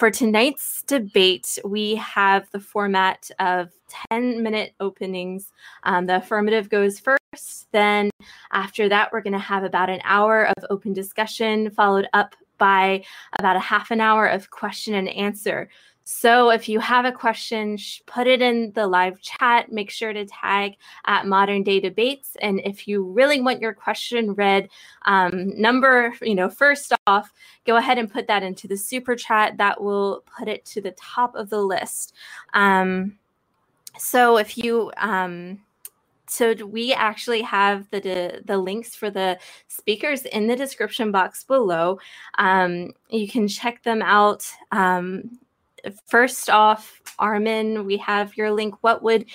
For tonight's debate, we have the format of 10 minute openings. Um, the affirmative goes first. Then, after that, we're going to have about an hour of open discussion, followed up by about a half an hour of question and answer. So if you have a question, put it in the live chat. Make sure to tag at Modern Day Debates. And if you really want your question read, um, number, you know, first off, go ahead and put that into the super chat. That will put it to the top of the list. Um, so if you, um, so we actually have the, the, the links for the speakers in the description box below. Um, you can check them out. Um, first off, Armin, we have your link. What would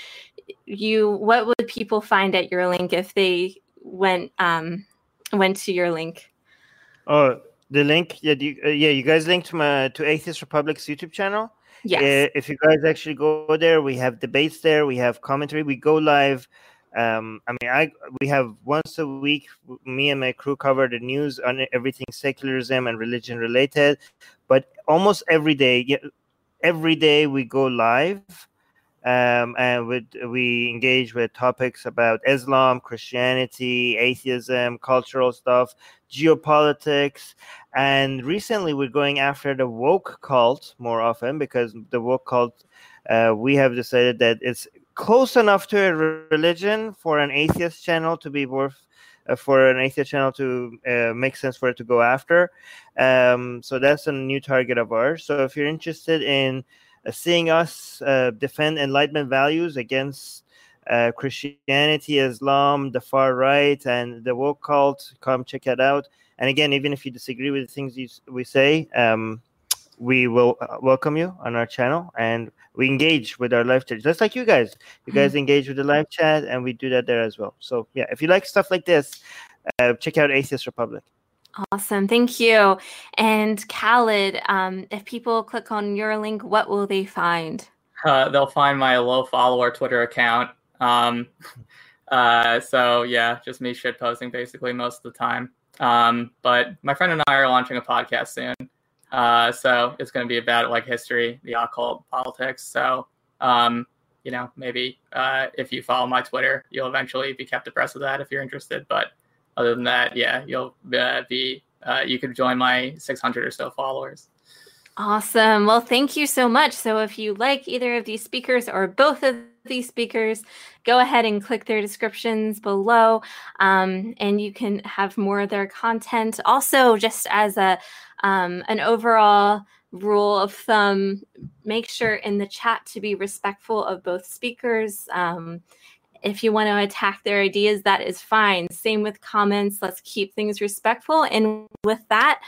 you what would people find at your link if they went um went to your link? Oh, the link. Yeah, you, uh, yeah. You guys linked to my to Atheist Republic's YouTube channel. Yes. Uh, if you guys actually go there, we have debates there. We have commentary. We go live. Um, I mean, I we have once a week. Me and my crew cover the news on everything secularism and religion related, but almost every day. Yeah, every day we go live um, and with, we engage with topics about Islam, Christianity, atheism, cultural stuff, geopolitics, and recently we're going after the woke cult more often because the woke cult uh, we have decided that it's close enough to a religion for an atheist channel to be worth for an atheist channel to uh, make sense for it to go after. Um, so that's a new target of ours. So if you're interested in uh, seeing us uh, defend Enlightenment values against uh, Christianity, Islam, the far right, and the woke cult, come check it out. And again, even if you disagree with the things you, we say, um, we will uh, welcome you on our channel and we engage with our live chat just like you guys. You guys mm-hmm. engage with the live chat and we do that there as well. So yeah if you like stuff like this uh, check out atheist republic. Awesome. Thank you. And khaled um, if people click on your link what will they find? Uh, they'll find my low follower twitter account. Um, uh, so yeah just me shit posting basically most of the time. Um, but my friend and i are launching a podcast soon uh, so it's going to be about like history, the occult, politics. So, um, you know, maybe uh, if you follow my Twitter, you'll eventually be kept abreast of that if you're interested. But other than that, yeah, you'll uh, be, uh, you could join my 600 or so followers. Awesome. Well, thank you so much. So, if you like either of these speakers or both of these speakers, go ahead and click their descriptions below, um, and you can have more of their content. Also, just as a um, an overall rule of thumb make sure in the chat to be respectful of both speakers. Um, if you want to attack their ideas, that is fine. Same with comments. Let's keep things respectful. And with that,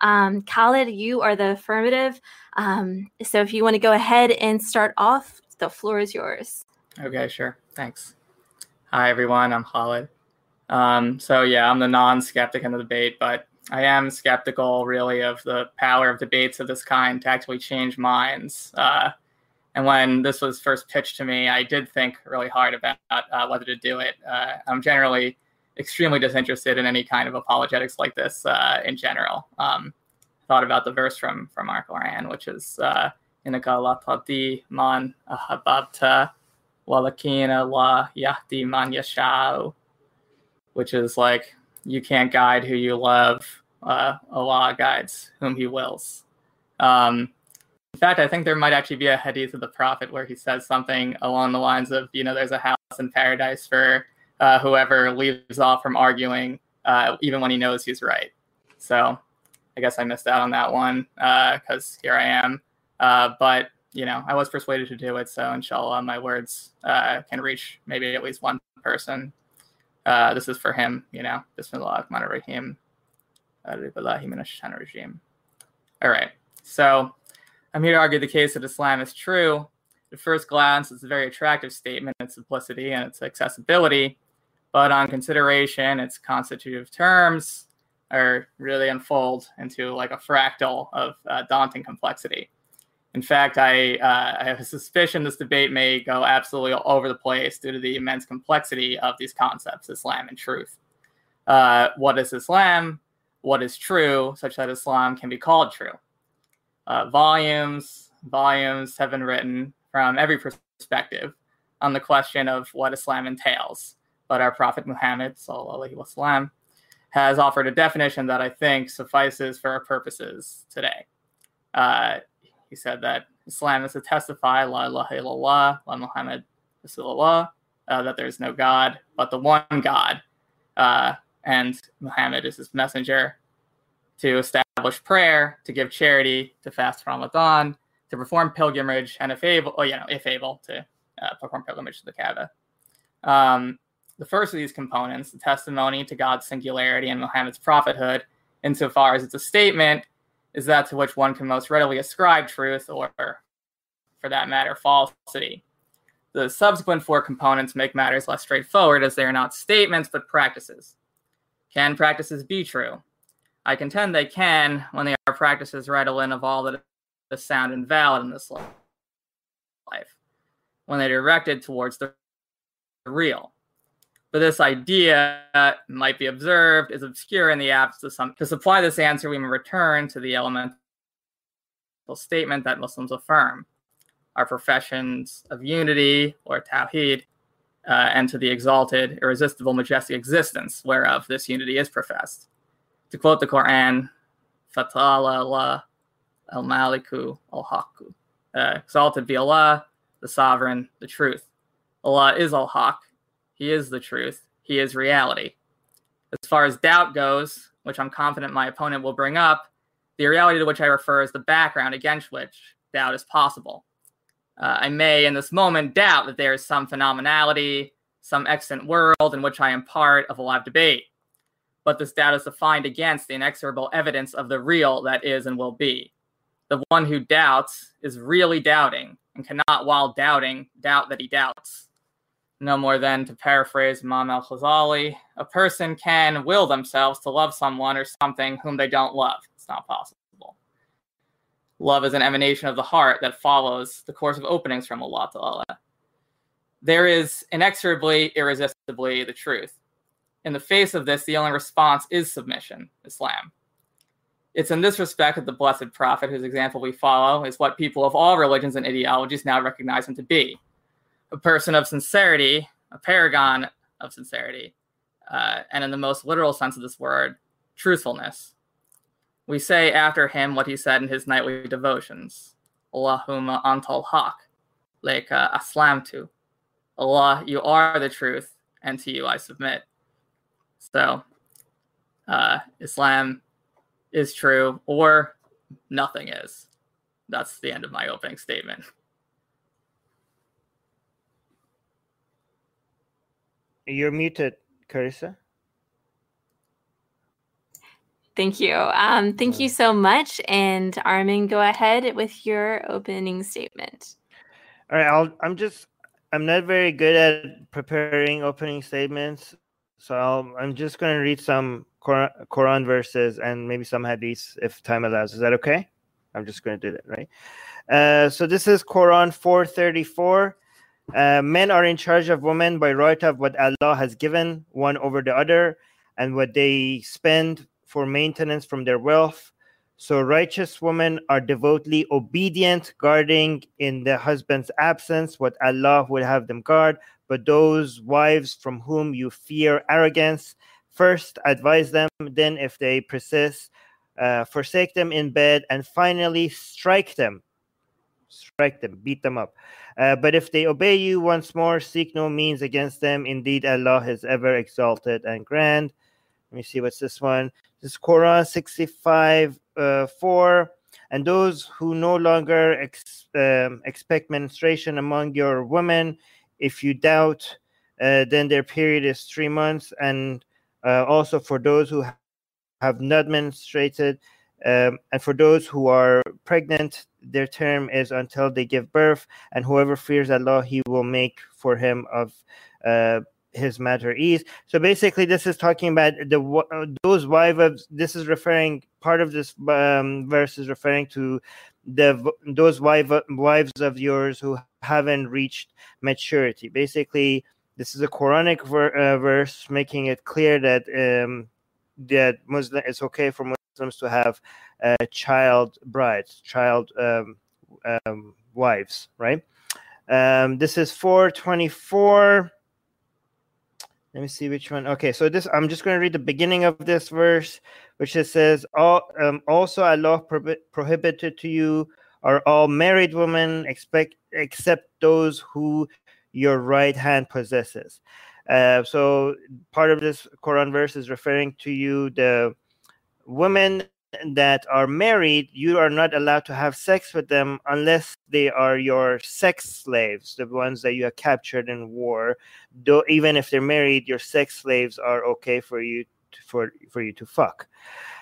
um, Khaled, you are the affirmative. Um, so if you want to go ahead and start off, the floor is yours. Okay, sure. Thanks. Hi, everyone. I'm Khaled. Um, so, yeah, I'm the non skeptic in the debate, but I am skeptical, really, of the power of debates of this kind to actually change minds. Uh, and when this was first pitched to me, I did think really hard about uh, whether to do it. Uh, I'm generally extremely disinterested in any kind of apologetics like this uh, in general. Um, thought about the verse from from our Quran, which is uh, "Inaka la tadi man ahababta walakina la yahdi man yashau," which is like you can't guide who you love. Uh, Allah guides whom He wills. Um, In fact, I think there might actually be a hadith of the Prophet where he says something along the lines of, you know, there's a house in paradise for uh, whoever leaves off from arguing, uh, even when he knows he's right. So I guess I missed out on that one because uh, here I am. Uh, but, you know, I was persuaded to do it. So inshallah, my words uh, can reach maybe at least one person. This is for him, you know. Bismillah ar-Rahman ar-Rahim. All right. So I'm here to argue the case that Islam is true. At first glance, it's a very attractive statement, its simplicity and its accessibility. But on consideration, its constitutive terms are really unfold into like a fractal of uh, daunting complexity. In fact, I, uh, I have a suspicion this debate may go absolutely all over the place due to the immense complexity of these concepts, Islam and truth. Uh, what is Islam? What is true, such that Islam can be called true? uh, volumes, volumes have been written from every perspective on the question of what Islam entails. But our Prophet Muhammad wasallam, has offered a definition that I think suffices for our purposes today. He said that Islam is to testify, La ilaha illallah, La Muhammad Rasulullah, uh, that there is no God but the one God, uh, and Muhammad is his messenger, to establish prayer, to give charity, to fast Ramadan, to perform pilgrimage, and if able, oh, you know, if able, to uh, perform pilgrimage to the Kaaba. Um, the first of these components, the testimony to God's singularity and Muhammad's prophethood, insofar as it's a statement, is that to which one can most readily ascribe truth or, for that matter, falsity. The subsequent four components make matters less straightforward as they are not statements but practices. Can practices be true? I contend they can when they are practices redolent of all that is sound and valid in this life, when they're directed towards the real. But this idea might be observed is obscure in the absence of some. To supply this answer, we may return to the elemental statement that Muslims affirm our professions of unity or tawhid, uh, and to the exalted, irresistible, majestic existence whereof this unity is professed to quote the Quran, Fatala Allah al Maliku al Haku. Uh, exalted be Allah, the sovereign, the truth. Allah is al Haq. He is the truth. He is reality. As far as doubt goes, which I'm confident my opponent will bring up, the reality to which I refer is the background against which doubt is possible. Uh, I may, in this moment, doubt that there is some phenomenality, some extant world in which I am part of a live debate but this doubt is defined against the inexorable evidence of the real that is and will be. The one who doubts is really doubting and cannot, while doubting, doubt that he doubts. No more than to paraphrase Imam al Ghazali, a person can will themselves to love someone or something whom they don't love. It's not possible. Love is an emanation of the heart that follows the course of openings from Allah Ta'ala. There is inexorably, irresistibly the truth in the face of this, the only response is submission, Islam. It's in this respect that the Blessed Prophet, whose example we follow, is what people of all religions and ideologies now recognize him to be a person of sincerity, a paragon of sincerity, uh, and in the most literal sense of this word, truthfulness. We say after him what he said in his nightly devotions Allahumma antal haq, leka aslamtu. Allah, you are the truth, and to you I submit. So, uh, Islam is true or nothing is. That's the end of my opening statement. You're muted, Carissa. Thank you. Um, thank you so much. And Armin, go ahead with your opening statement. All right, I'll, I'm just I'm not very good at preparing opening statements. So i am just going to read some Quran verses and maybe some hadiths if time allows. Is that okay? I'm just going to do that, right? Uh, so this is Quran 434. Uh, men are in charge of women by right of what Allah has given one over the other and what they spend for maintenance from their wealth. So righteous women are devoutly obedient, guarding in the husband's absence what Allah would have them guard, but those wives from whom you fear arrogance, first advise them, then, if they persist, uh, forsake them in bed, and finally strike them strike them, beat them up. Uh, but if they obey you once more, seek no means against them. Indeed, Allah is ever exalted and grand. Let me see what's this one. This is Quran 65 uh, 4. And those who no longer ex- um, expect menstruation among your women, if you doubt, uh, then their period is three months. And uh, also for those who have not menstruated, um, and for those who are pregnant, their term is until they give birth. And whoever fears Allah, He will make for him of uh, his matter ease. So basically, this is talking about the those wives. This is referring part of this um, verse is referring to the those wife, wives of yours who haven't reached maturity. Basically, this is a Quranic ver, uh, verse making it clear that um, that Muslim it's okay for Muslims to have uh, child brides, child um, um, wives, right? Um, this is 424 let me see which one. Okay, so this I'm just going to read the beginning of this verse, which it says, "All um, also Allah prohib- prohibited to you are all married women, expect except those who your right hand possesses." Uh, so part of this Quran verse is referring to you the women that are married, you are not allowed to have sex with them unless they are your sex slaves, the ones that you have captured in war. Though even if they're married, your sex slaves are okay for you to, for for you to fuck.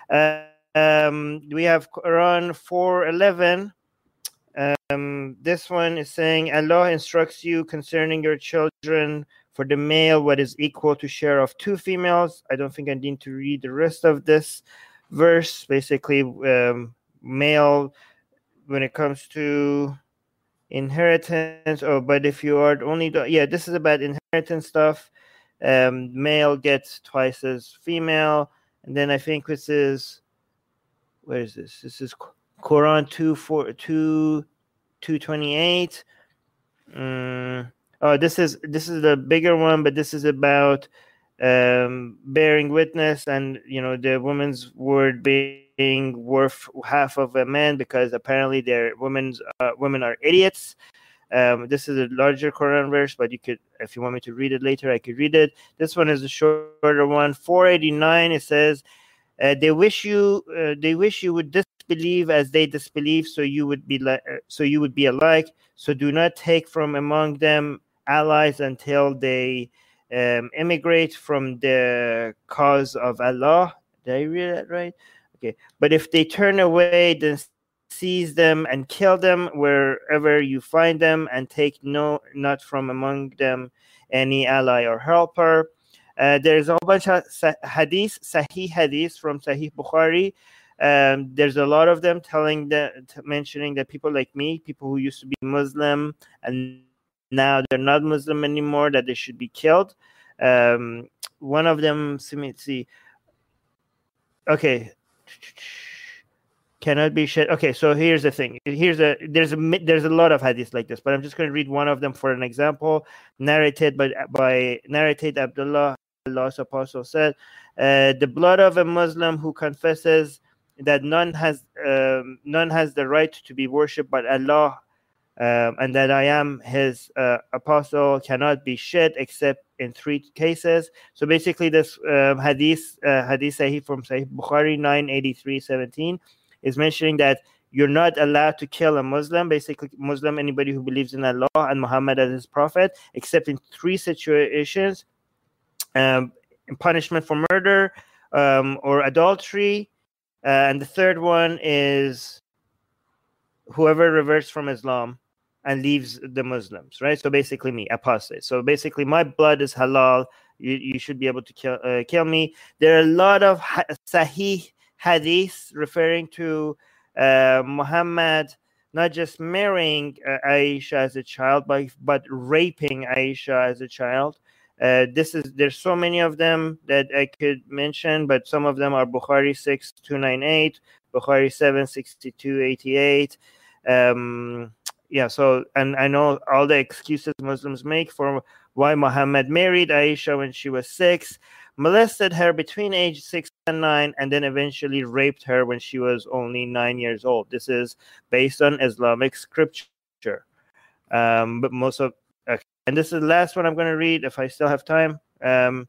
Uh, um, we have Quran four eleven. Um, this one is saying Allah instructs you concerning your children for the male what is equal to share of two females. I don't think I need to read the rest of this verse. Basically um, male when it comes to inheritance oh but if you are only the, yeah this is about inheritance stuff. Um male gets twice as female. And then i think this is where is this? This is quran 2 4 2 228 mm, oh this is this is the bigger one but this is about um, bearing witness and you know the woman's word being worth half of a man because apparently their women's uh, women are idiots um, this is a larger Quran verse, but you could, if you want me to read it later, I could read it. This one is a shorter one. 489. It says, uh, "They wish you, uh, they wish you would disbelieve as they disbelieve, so you would be like, uh, so you would be alike. So do not take from among them allies until they um, immigrate from the cause of Allah. Did I read that right? Okay. But if they turn away, then seize them and kill them wherever you find them, and take no not from among them any ally or helper. Uh, there's a whole bunch of hadith, Sahih hadith from Sahih Bukhari. Um, there's a lot of them telling that, mentioning that people like me, people who used to be Muslim and now they're not Muslim anymore, that they should be killed. Um, one of them, let see. Okay, cannot be shed. Okay, so here's the thing. Here's a there's a there's a lot of hadiths like this, but I'm just going to read one of them for an example. Narrated by by narrated Abdullah, Allah's apostle said, uh, "The blood of a Muslim who confesses." that none has um, none has the right to be worshipped but Allah um, and that I am his uh, apostle cannot be shed except in three cases. So basically, this um, hadith, uh, hadith Sahih from Sahih Bukhari 983 17 is mentioning that you're not allowed to kill a Muslim, basically, Muslim, anybody who believes in Allah and Muhammad as his prophet, except in three situations um, punishment for murder um, or adultery. Uh, and the third one is whoever reverts from Islam and leaves the Muslims, right? So basically, me, apostate. So basically, my blood is halal. You, you should be able to kill, uh, kill me. There are a lot of ha- sahih hadiths referring to uh, Muhammad not just marrying uh, Aisha as a child, but, but raping Aisha as a child. Uh, this is there's so many of them that I could mention, but some of them are Bukhari six two nine eight, Bukhari seven sixty two eighty eight. Um, yeah so and i know all the excuses muslims make for why muhammad married aisha when she was six molested her between age six and nine and then eventually raped her when she was only nine years old this is based on islamic scripture Um, but most of okay. and this is the last one I'm going to read if I still have time. Um,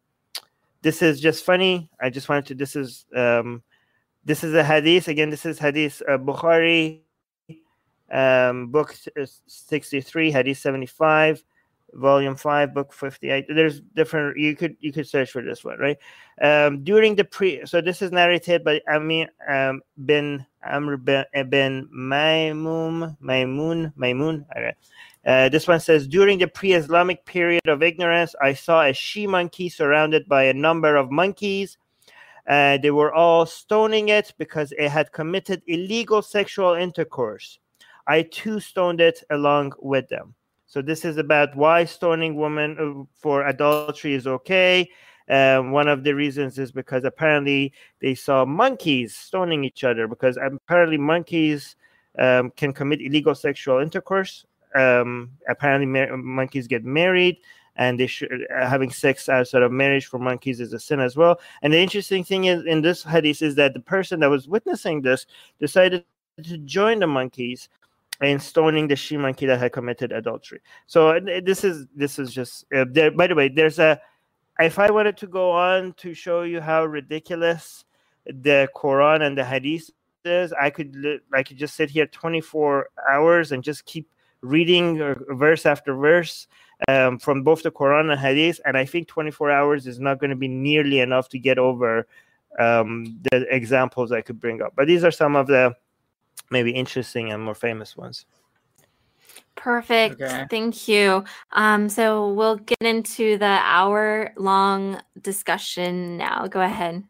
this is just funny. I just wanted to. This is um, this is a hadith again. This is hadith uh, Bukhari, um, book sixty three, hadith seventy five volume 5 book 58 there's different you could you could search for this one right? Um during the pre so this is narrated by ami um bin amr bin, bin maimun maimun maimun uh, this one says during the pre-islamic period of ignorance i saw a she monkey surrounded by a number of monkeys. Uh, they were all stoning it because it had committed illegal sexual intercourse i too stoned it along with them so this is about why stoning women uh, for adultery is okay. Um, one of the reasons is because apparently they saw monkeys stoning each other because apparently monkeys um, can commit illegal sexual intercourse. Um, apparently ma- monkeys get married and they should uh, having sex outside of marriage for monkeys is a sin as well. And the interesting thing is in this hadith is that the person that was witnessing this decided to join the monkeys and stoning the she monkey that had committed adultery. So this is this is just uh, there. By the way, there's a. If I wanted to go on to show you how ridiculous the Quran and the Hadith is, I could I could just sit here 24 hours and just keep reading uh, verse after verse um, from both the Quran and Hadith, and I think 24 hours is not going to be nearly enough to get over um, the examples I could bring up. But these are some of the maybe interesting and more famous ones. Perfect. Okay. Thank you. Um, so we'll get into the hour long discussion now. Go ahead.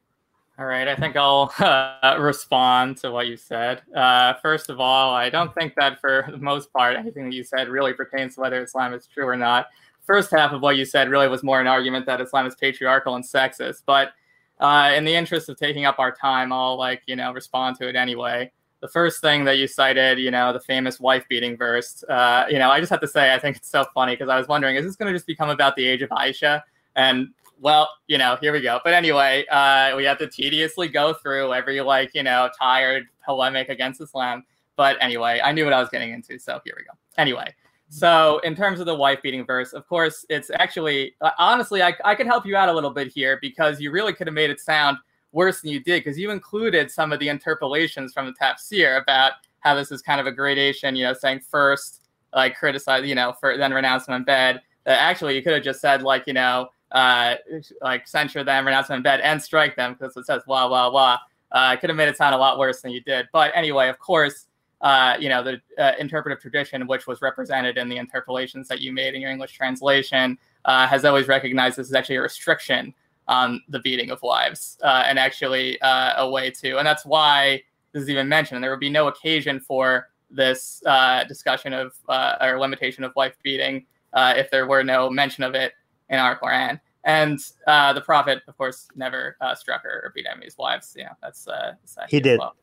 All right. I think I'll uh, respond to what you said. Uh, first of all, I don't think that for the most part, anything that you said really pertains to whether Islam is true or not. First half of what you said really was more an argument that Islam is patriarchal and sexist. But uh, in the interest of taking up our time, I'll like, you know, respond to it anyway the first thing that you cited, you know, the famous wife beating verse, uh, you know, I just have to say, I think it's so funny because I was wondering, is this going to just become about the age of Aisha? And well, you know, here we go. But anyway, uh, we have to tediously go through every like, you know, tired polemic against Islam. But anyway, I knew what I was getting into. So here we go. Anyway, so in terms of the wife beating verse, of course, it's actually, uh, honestly, I, I could help you out a little bit here because you really could have made it sound – worse than you did because you included some of the interpolations from the tafsir about how this is kind of a gradation, you know, saying first, like criticize, you know, for then renounce them in bed. Actually you could have just said like, you know, uh, like censure them, renounce them in bed, and strike them because it says wah wah wah. Uh, could have made it sound a lot worse than you did. But anyway, of course, uh, you know, the uh, interpretive tradition, which was represented in the interpolations that you made in your English translation, uh, has always recognized this is actually a restriction on the beating of wives uh, and actually uh, a way to. And that's why this is even mentioned. There would be no occasion for this uh, discussion of uh, or limitation of wife beating uh, if there were no mention of it in our Quran. And uh, the Prophet, of course, never struck her or beat any of his wives. You know, that's, that's he did. Well.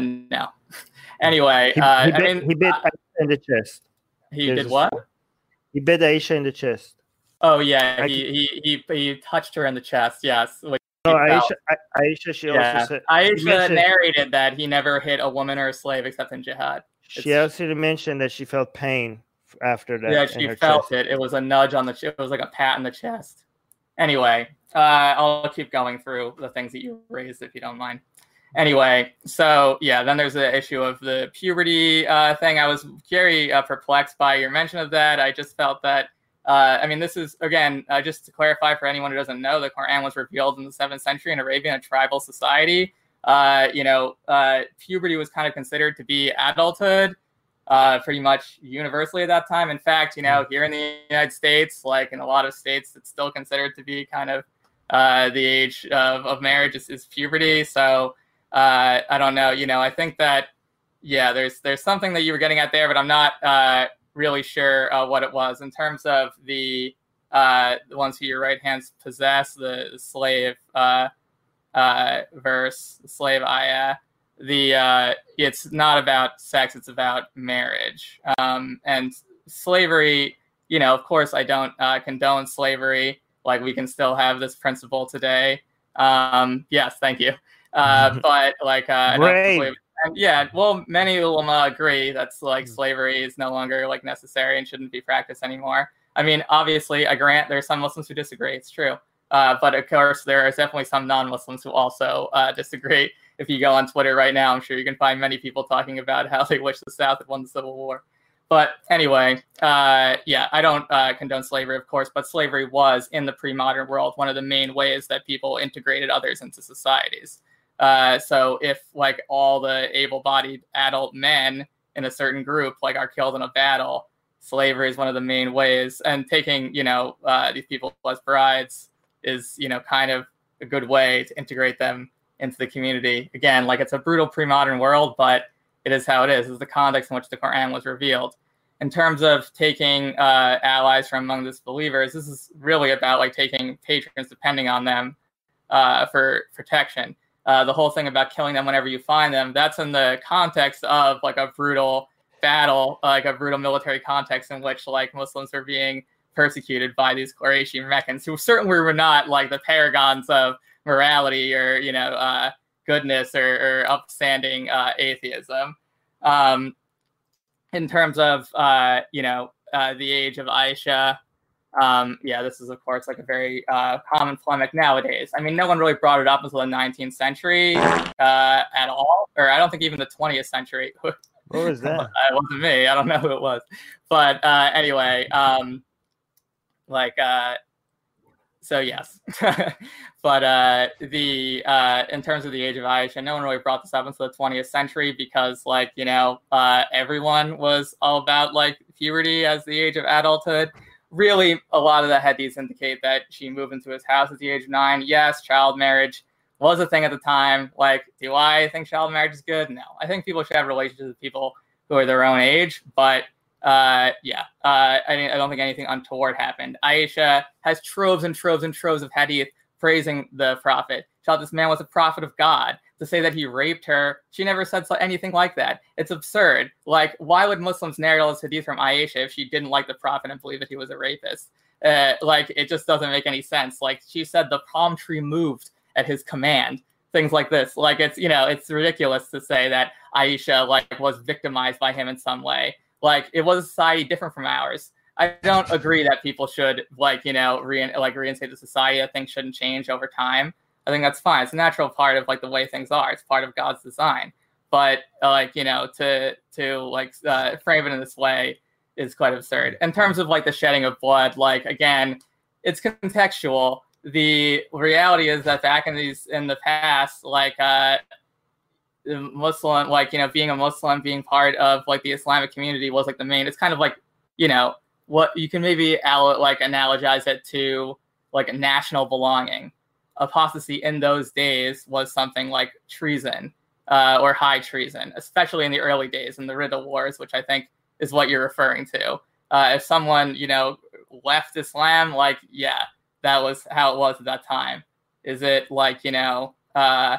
no. anyway, he, he bit, I mean, he bit in the chest. He There's did what? He bit Aisha in the chest. Oh yeah, he, he he he touched her in the chest. Yes. No, Aisha, Aisha, she yeah. also said. Aisha narrated that he never hit a woman or a slave except in jihad. She it's, also mentioned that she felt pain after that. Yeah, she felt chest. it. It was a nudge on the. It was like a pat in the chest. Anyway, uh, I'll keep going through the things that you raised if you don't mind. Anyway, so yeah, then there's the issue of the puberty uh, thing. I was very uh, perplexed by your mention of that. I just felt that uh, I mean, this is again uh, just to clarify for anyone who doesn't know, the Quran was revealed in the seventh century in Arabia, a tribal society. Uh, you know, uh, puberty was kind of considered to be adulthood, uh, pretty much universally at that time. In fact, you know, here in the United States, like in a lot of states, it's still considered to be kind of uh, the age of, of marriage is, is puberty. So I don't know. You know, I think that yeah, there's there's something that you were getting at there, but I'm not really sure uh, what it was in terms of the uh, the ones who your right hands possess the slave uh, uh, verse, the slave ayah. The uh, it's not about sex; it's about marriage um, and slavery. You know, of course, I don't uh, condone slavery. Like we can still have this principle today. Um, yes, thank you. Uh, but like, uh, and yeah, well, many ulama agree that's like Mm. slavery is no longer like necessary and shouldn't be practiced anymore. I mean, obviously, I grant there's some Muslims who disagree. It's true, uh, but of course, there are definitely some non-Muslims who also uh, disagree. If you go on Twitter right now, I'm sure you can find many people talking about how they wish the South had won the Civil War. But anyway, uh, yeah, I don't uh, condone slavery, of course, but slavery was in the pre-modern world one of the main ways that people integrated others into societies. Uh, so if like all the able-bodied adult men in a certain group like are killed in a battle, slavery is one of the main ways. And taking you know uh, these people as brides is you know kind of a good way to integrate them into the community. Again, like it's a brutal pre-modern world, but it is how it is. It's the context in which the Quran was revealed. In terms of taking uh, allies from among disbelievers, this is really about like taking patrons, depending on them uh, for protection. Uh, the whole thing about killing them whenever you find them, that's in the context of like a brutal battle, like a brutal military context in which like Muslims are being persecuted by these Qurayshi Meccans, who certainly were not like the paragons of morality or you know uh, goodness or, or upstanding uh, atheism. Um, in terms of uh, you know uh, the age of Aisha, um, yeah, this is of course like a very uh, common polemic nowadays. I mean, no one really brought it up until the 19th century uh, at all, or I don't think even the 20th century. What was that? it wasn't me. I don't know who it was, but uh, anyway, um, like uh, so yes, but uh, the uh, in terms of the age of Aisha, no one really brought this up until the 20th century because like you know uh, everyone was all about like puberty as the age of adulthood. Really, a lot of the hadiths indicate that she moved into his house at the age of nine. Yes, child marriage was a thing at the time. Like, do I think child marriage is good? No. I think people should have relationships with people who are their own age, but uh, yeah, uh, I, I don't think anything untoward happened. Aisha has troves and troves and troves of hadith praising the prophet. Thought this man was a prophet of God. To say that he raped her, she never said so- anything like that. It's absurd. Like, why would Muslims narrate all this hadith from Aisha if she didn't like the prophet and believe that he was a rapist? Uh, like, it just doesn't make any sense. Like, she said the palm tree moved at his command. Things like this. Like, it's, you know, it's ridiculous to say that Aisha, like, was victimized by him in some way like it was a society different from ours i don't agree that people should like you know re- like reinstate the society that things shouldn't change over time i think that's fine it's a natural part of like the way things are it's part of god's design but uh, like you know to to like uh, frame it in this way is quite absurd in terms of like the shedding of blood like again it's contextual the reality is that back in these in the past like uh Muslim, like you know, being a Muslim, being part of like the Islamic community was like the main. It's kind of like you know what you can maybe like analogize it to like a national belonging. Apostasy in those days was something like treason uh, or high treason, especially in the early days in the Ridda Wars, which I think is what you're referring to. Uh, if someone you know left Islam, like yeah, that was how it was at that time. Is it like you know? Uh,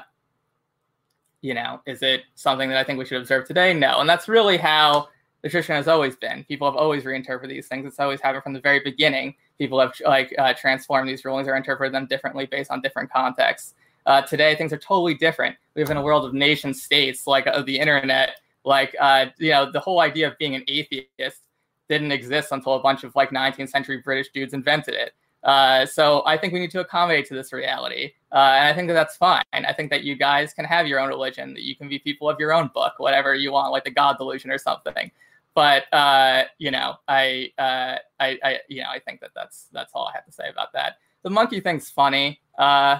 you know, is it something that I think we should observe today? No. And that's really how the tradition has always been. People have always reinterpreted these things. It's always happened from the very beginning. People have like uh, transformed these rulings or interpreted them differently based on different contexts. Uh, today, things are totally different. We live in a world of nation states, like of the internet. Like, uh, you know, the whole idea of being an atheist didn't exist until a bunch of like 19th century British dudes invented it. Uh, so I think we need to accommodate to this reality, uh, and I think that that's fine. I think that you guys can have your own religion, that you can be people of your own book, whatever you want, like the God delusion or something. But uh, you know, I, uh, I, I, you know, I think that that's that's all I have to say about that. The monkey thing's funny. Uh,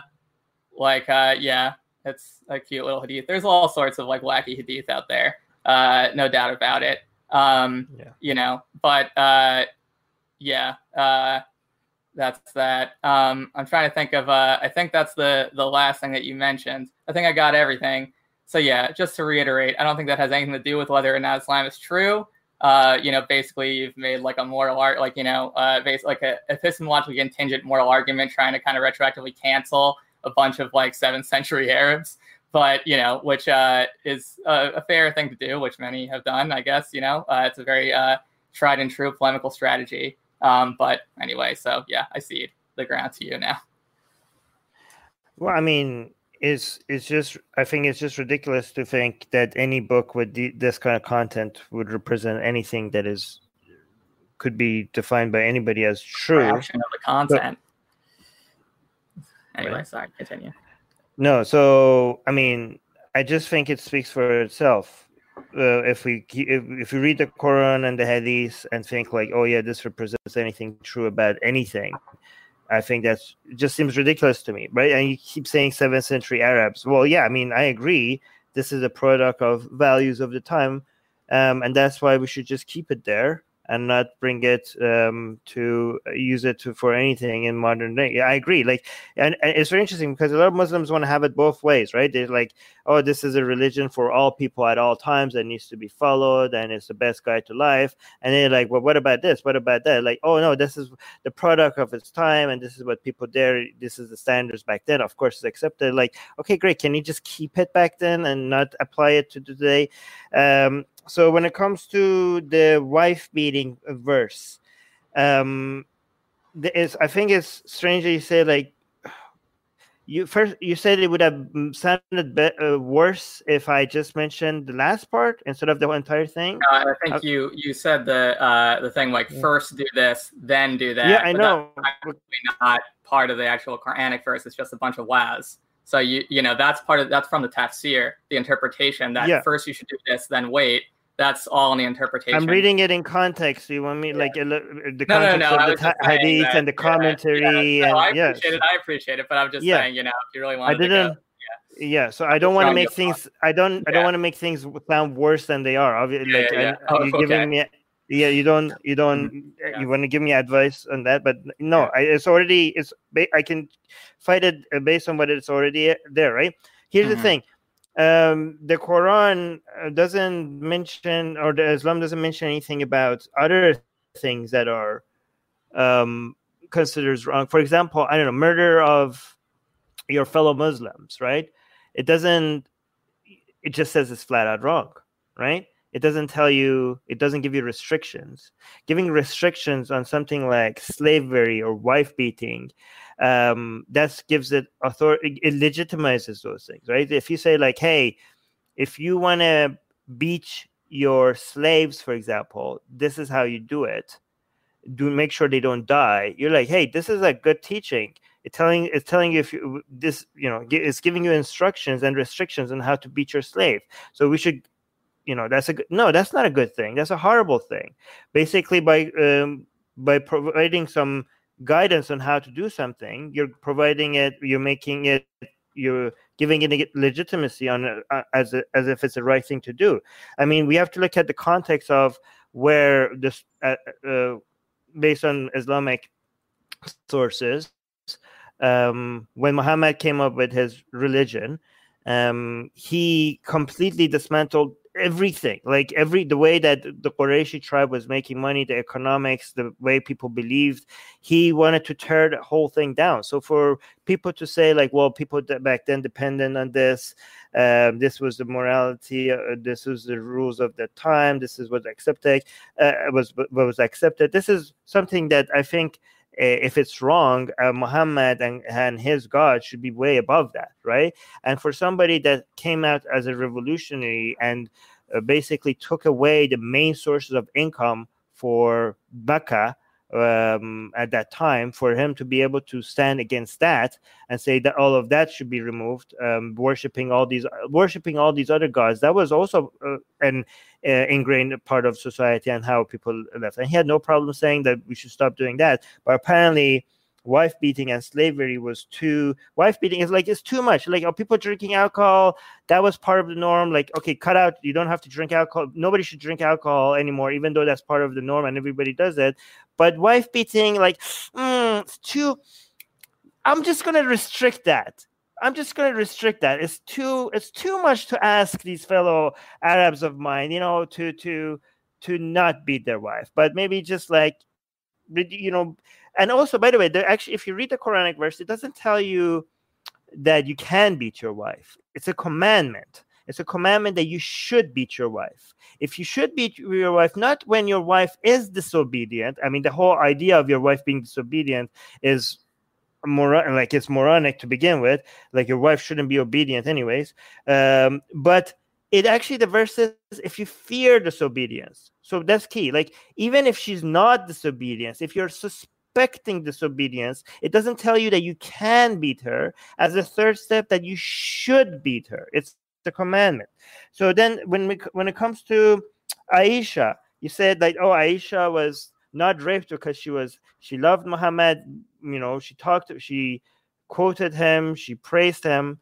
like, uh, yeah, it's a cute little hadith. There's all sorts of like wacky hadith out there, uh, no doubt about it. Um, Yeah. You know, but uh, yeah. Uh, that's that. Um, I'm trying to think of. Uh, I think that's the the last thing that you mentioned. I think I got everything. So yeah, just to reiterate, I don't think that has anything to do with whether or not Islam is true. Uh, you know, basically, you've made like a moral art, like you know, uh, based like a epistemologically contingent moral argument, trying to kind of retroactively cancel a bunch of like seventh century Arabs. But you know, which uh, is a, a fair thing to do, which many have done, I guess. You know, uh, it's a very uh, tried and true polemical strategy. Um, but anyway, so yeah, I cede the ground to you now. Well, I mean, is it's just I think it's just ridiculous to think that any book with the, this kind of content would represent anything that is could be defined by anybody as true. Reaction of the content. anyway, sorry, continue. No, so I mean, I just think it speaks for itself. Uh, if we if, if we read the Quran and the Hadith and think like, oh yeah, this represents anything true about anything, I think that's just seems ridiculous to me, right? And you keep saying seventh century Arabs. Well, yeah, I mean, I agree. This is a product of values of the time, um, and that's why we should just keep it there and not bring it um, to use it to, for anything in modern day. I agree. Like, and, and, it's very interesting because a lot of Muslims want to have it both ways, right? They're like, oh, this is a religion for all people at all times that needs to be followed, and it's the best guide to life. And they're like, well, what about this? What about that? Like, oh no, this is the product of its time, and this is what people there. This is the standards back then. Of course, it's accepted. Like, okay, great. Can you just keep it back then and not apply it to today? Um, so when it comes to the wife beating verse, um, is I think it's strange that you say like you first you said it would have sounded be- uh, worse if I just mentioned the last part instead of the entire thing. I think uh, you you said the uh, the thing like first do this, then do that. Yeah, I know. not part of the actual Quranic verse. It's just a bunch of waz. So you you know that's part of that's from the tafsir, the interpretation that yeah. first you should do this, then wait that's all in the interpretation. I'm reading it in context. You want me yeah. like the context no, no, no. of the hadith that, and the commentary? Yeah, and, I appreciate it. I appreciate it, but I'm just yeah. saying, you know, if you really want, I didn't. Go, yeah. so I don't want to make things. I don't. I don't want to make things sound worse than they are. Obviously, like I, oh, you're okay. giving me. Yeah, you don't. You don't. Mm-hmm. You want to give me advice on that, but no, I, it's already. It's. I can fight it uh, based on what it's already there, right? Here's mm-hmm. the thing um, the Quran uh, doesn't mention, or the Islam doesn't mention anything about other things that are um, considered wrong. For example, I don't know, murder of your fellow Muslims, right? It doesn't. It just says it's flat out wrong, right? It doesn't tell you. It doesn't give you restrictions. Giving restrictions on something like slavery or wife beating um, that gives it authority. It legitimizes those things, right? If you say like, "Hey, if you want to beat your slaves, for example, this is how you do it. Do make sure they don't die." You're like, "Hey, this is a good teaching." It's telling it's telling you if you this you know it's giving you instructions and restrictions on how to beat your slave. So we should you know that's a good no that's not a good thing that's a horrible thing basically by um, by providing some guidance on how to do something you're providing it you're making it you're giving it legitimacy on uh, as a, as if it's the right thing to do. I mean we have to look at the context of where this uh, uh, based on islamic sources um, when muhammad came up with his religion um, he completely dismantled everything like every the way that the Qurayshi tribe was making money the economics the way people believed he wanted to tear the whole thing down. So for people to say like well people back then dependent on this um, this was the morality uh, this was the rules of the time this is what accepted uh, was what was accepted this is something that i think if it's wrong, uh, Muhammad and, and his God should be way above that, right? And for somebody that came out as a revolutionary and uh, basically took away the main sources of income for Mecca um, at that time, for him to be able to stand against that and say that all of that should be removed, um, worshiping all these worshiping all these other gods, that was also uh, an uh, ingrained part of society and how people left. And he had no problem saying that we should stop doing that. But apparently, wife beating and slavery was too wife beating is like it's too much. Like are people drinking alcohol? That was part of the norm. Like okay cut out. You don't have to drink alcohol. Nobody should drink alcohol anymore even though that's part of the norm and everybody does it. But wife beating like mm, it's too i'm just going to restrict that. I'm just going to restrict that. It's too it's too much to ask these fellow Arabs of mine, you know, to to to not beat their wife, but maybe just like you know. And also, by the way, actually, if you read the Quranic verse, it doesn't tell you that you can beat your wife. It's a commandment. It's a commandment that you should beat your wife. If you should beat your wife, not when your wife is disobedient. I mean, the whole idea of your wife being disobedient is moron like it's moronic to begin with like your wife shouldn't be obedient anyways um, but it actually the verse says if you fear disobedience. So that's key. Like even if she's not disobedience if you're suspecting disobedience it doesn't tell you that you can beat her as a third step that you should beat her. It's the commandment. So then when we when it comes to aisha you said like oh aisha was not raped because she was she loved muhammad. You know she talked she quoted him she praised him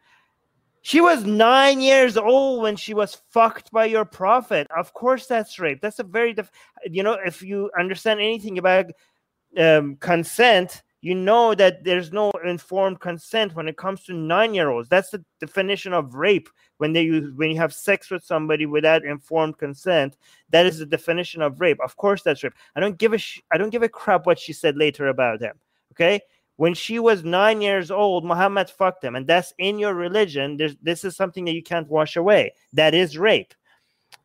she was nine years old when she was fucked by your prophet. Of course that's rape. That's a very def- you know if you understand anything about um, consent you know that there's no informed consent when it comes to nine year olds that's the definition of rape. When they use when you have sex with somebody without informed consent that is the definition of rape. Of course that's rape. I don't give a sh- i don't give a crap what she said later about him okay when she was nine years old muhammad fucked him and that's in your religion There's, this is something that you can't wash away that is rape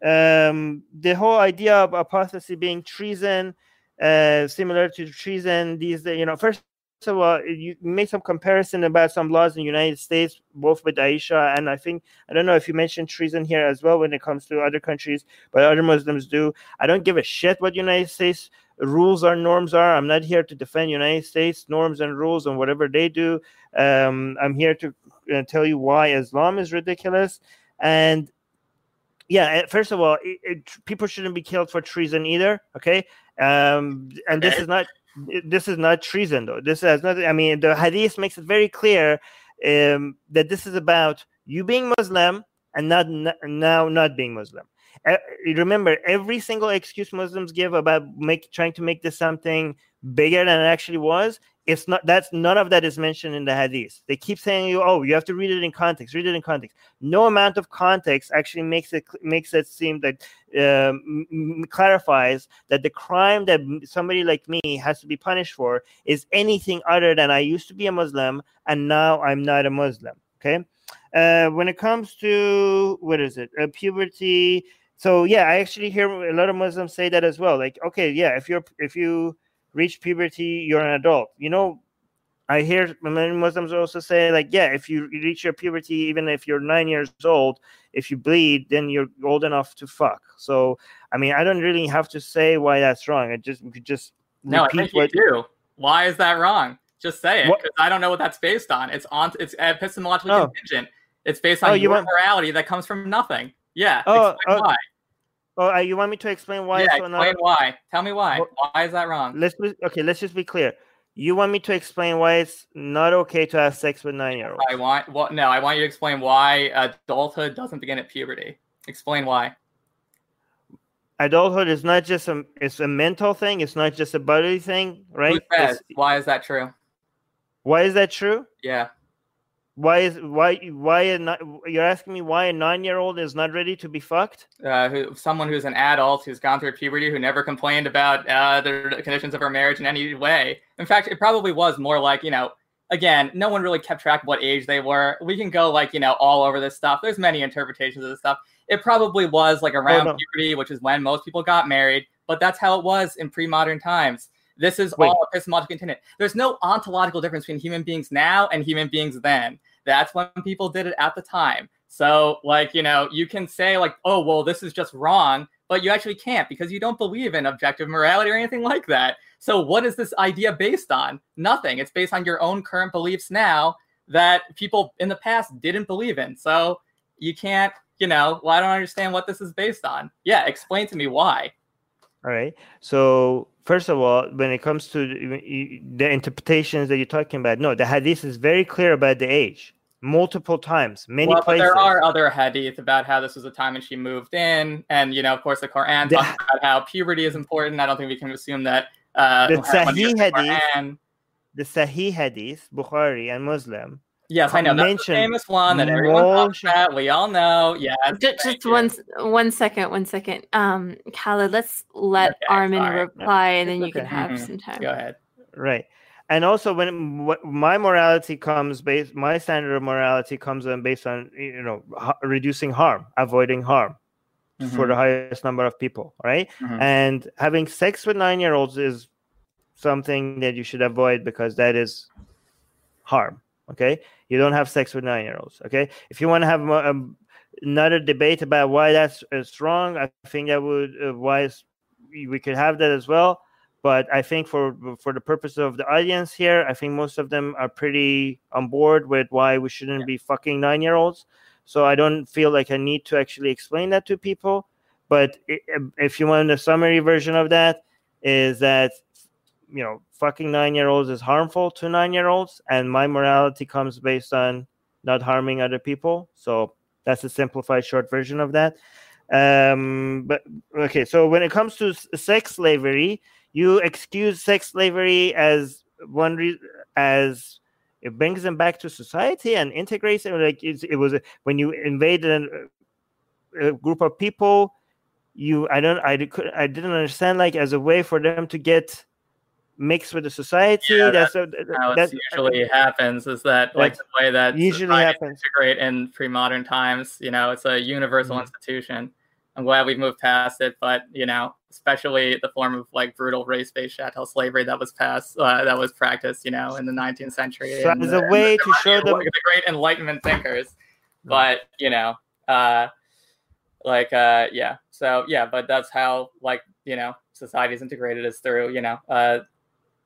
um, the whole idea of apostasy being treason uh, similar to treason. These, you know, first of all, you made some comparison about some laws in the United States, both with Aisha and I think I don't know if you mentioned treason here as well when it comes to other countries, but other Muslims do. I don't give a shit what United States rules or norms are. I'm not here to defend United States norms and rules and whatever they do. Um, I'm here to uh, tell you why Islam is ridiculous and yeah eh, first of all it, it, people shouldn't be killed for treason either okay um, and this is not this is not treason though. This has nothing. I mean, the hadith makes it very clear um, that this is about you being Muslim and not now not being Muslim. Remember, every single excuse Muslims give about make trying to make this something bigger than it actually was it's not that's none of that is mentioned in the hadith. They keep saying you oh you have to read it in context read it in context. No amount of context actually makes it makes it seem that um, clarifies that the crime that somebody like me has to be punished for is anything other than i used to be a muslim and now i'm not a muslim okay? Uh, when it comes to what is it? Uh, puberty so yeah i actually hear a lot of muslims say that as well like okay yeah if you're if you reach puberty, you're an adult. You know, I hear many Muslims also say, like, yeah, if you reach your puberty, even if you're nine years old, if you bleed, then you're old enough to fuck. So, I mean, I don't really have to say why that's wrong. I just could just no, I think you do. Why is that wrong? Just say it, because I don't know what that's based on. It's on. It's epistemologically oh. contingent. It's based oh, on oh, you your want... morality that comes from nothing. Yeah. Oh, oh why? Oh, you want me to explain why? Yeah, explain why. Tell me why. Why is that wrong? Let's be, okay. Let's just be clear. You want me to explain why it's not okay to have sex with nine year olds? I want. Well, no, I want you to explain why adulthood doesn't begin at puberty. Explain why. Adulthood is not just a. It's a mental thing. It's not just a bodily thing, right? Why is that true? Why is that true? Yeah. Why is why why a, you're asking me why a nine year old is not ready to be fucked? Uh, who someone who's an adult who's gone through puberty who never complained about uh, the conditions of her marriage in any way. In fact, it probably was more like you know. Again, no one really kept track of what age they were. We can go like you know all over this stuff. There's many interpretations of this stuff. It probably was like around oh, no. puberty, which is when most people got married. But that's how it was in pre-modern times. This is Wait. all epistemological contingent. There's no ontological difference between human beings now and human beings then. That's when people did it at the time. So, like, you know, you can say, like, oh, well, this is just wrong, but you actually can't because you don't believe in objective morality or anything like that. So, what is this idea based on? Nothing. It's based on your own current beliefs now that people in the past didn't believe in. So, you can't, you know, well, I don't understand what this is based on. Yeah, explain to me why. All right. So first of all, when it comes to the interpretations that you're talking about, no, the hadith is very clear about the age, multiple times, many well, places. there are other hadith about how this was a time when she moved in, and you know, of course, the Quran the, talks about how puberty is important. I don't think we can assume that uh, the Sahih hadith, the Sahih hadith, Bukhari and Muslim Yes, I know. That's the famous one that everyone talks about. We all know. Yeah. Just, just one one second, one second. Um, Khaled, let's let okay, Armin sorry. reply, and then you okay. can have mm-hmm. some time. Go ahead. Right. And also, when my morality comes based, my standard of morality comes on based on you know reducing harm, avoiding harm mm-hmm. for the highest number of people, right? Mm-hmm. And having sex with nine year olds is something that you should avoid because that is harm. Okay, you don't have sex with nine year olds. Okay, if you want to have um, another debate about why that's uh, wrong, I think that would uh, why we could have that as well. But I think for for the purpose of the audience here, I think most of them are pretty on board with why we shouldn't yeah. be fucking nine year olds. So I don't feel like I need to actually explain that to people. But if you want a summary version of that, is that you know fucking nine year olds is harmful to nine year olds, and my morality comes based on not harming other people. So that's a simplified short version of that. Um, but okay, so when it comes to sex slavery, you excuse sex slavery as one reason as it brings them back to society and integrates them. Like it was when you invaded a, a group of people, you I don't I I didn't understand like as a way for them to get mixed with the society. Yeah, that's, that's how it usually happens. Is that like the way that usually happens integrate in pre-modern times? You know, it's a universal mm-hmm. institution. I'm glad we've moved past it, but you know, especially the form of like brutal race-based chattel slavery that was passed, uh, that was practiced, you know, in the 19th century. So as a way to show them the great Enlightenment thinkers, mm-hmm. but you know, uh, like uh, yeah, so yeah, but that's how like you know society is integrated is through you know uh,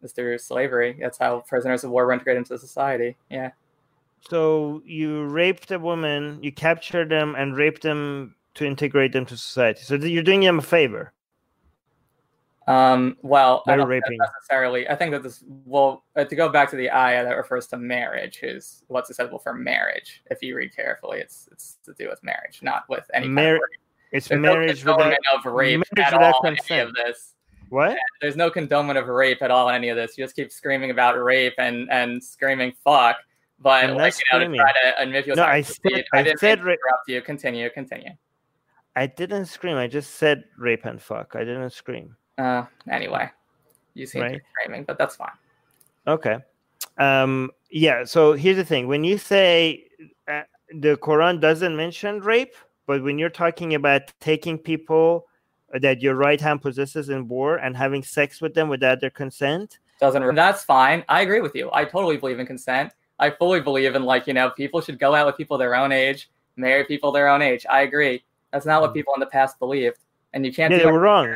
is through slavery. That's how prisoners of war were integrated into society. Yeah. So you raped a woman, you captured them and raped them to integrate them to society. So you're doing them a favor. Um, well, I don't raping. necessarily. I think that this well uh, to go back to the ayah that refers to marriage is what's acceptable for marriage. If you read carefully, it's it's to do with marriage, not with any Mar- kind of rape. It's There's marriage no without of rape marriage at all any of this. What? There's no condonement of rape at all in any of this. You just keep screaming about rape and and screaming fuck. But and like you know, to try to admit you. no, I said, I, I didn't said interrupt ra- you. Continue, continue. I didn't scream. I just said rape and fuck. I didn't scream. Uh, anyway, you seem right. to be screaming, but that's fine. Okay. Um, yeah. So here's the thing: when you say uh, the Quran doesn't mention rape, but when you're talking about taking people that your right hand possesses in war and having sex with them without their consent, doesn't. That's fine. I agree with you. I totally believe in consent. I fully believe in like you know people should go out with people their own age, marry people their own age. I agree. That's not what people in the past believed, and you can't. Yeah, they were wrong.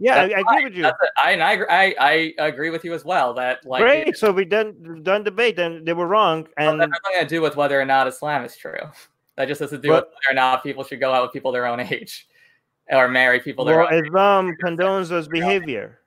Yeah, I, I, agree with you. I, and I, I, I agree with you as well. That like great. So we done done debate, and they were wrong. And well, that has nothing to do with whether or not Islam is true. That just has to do with whether or not people should go out with people their own age, or marry people well. Islam condones those behavior.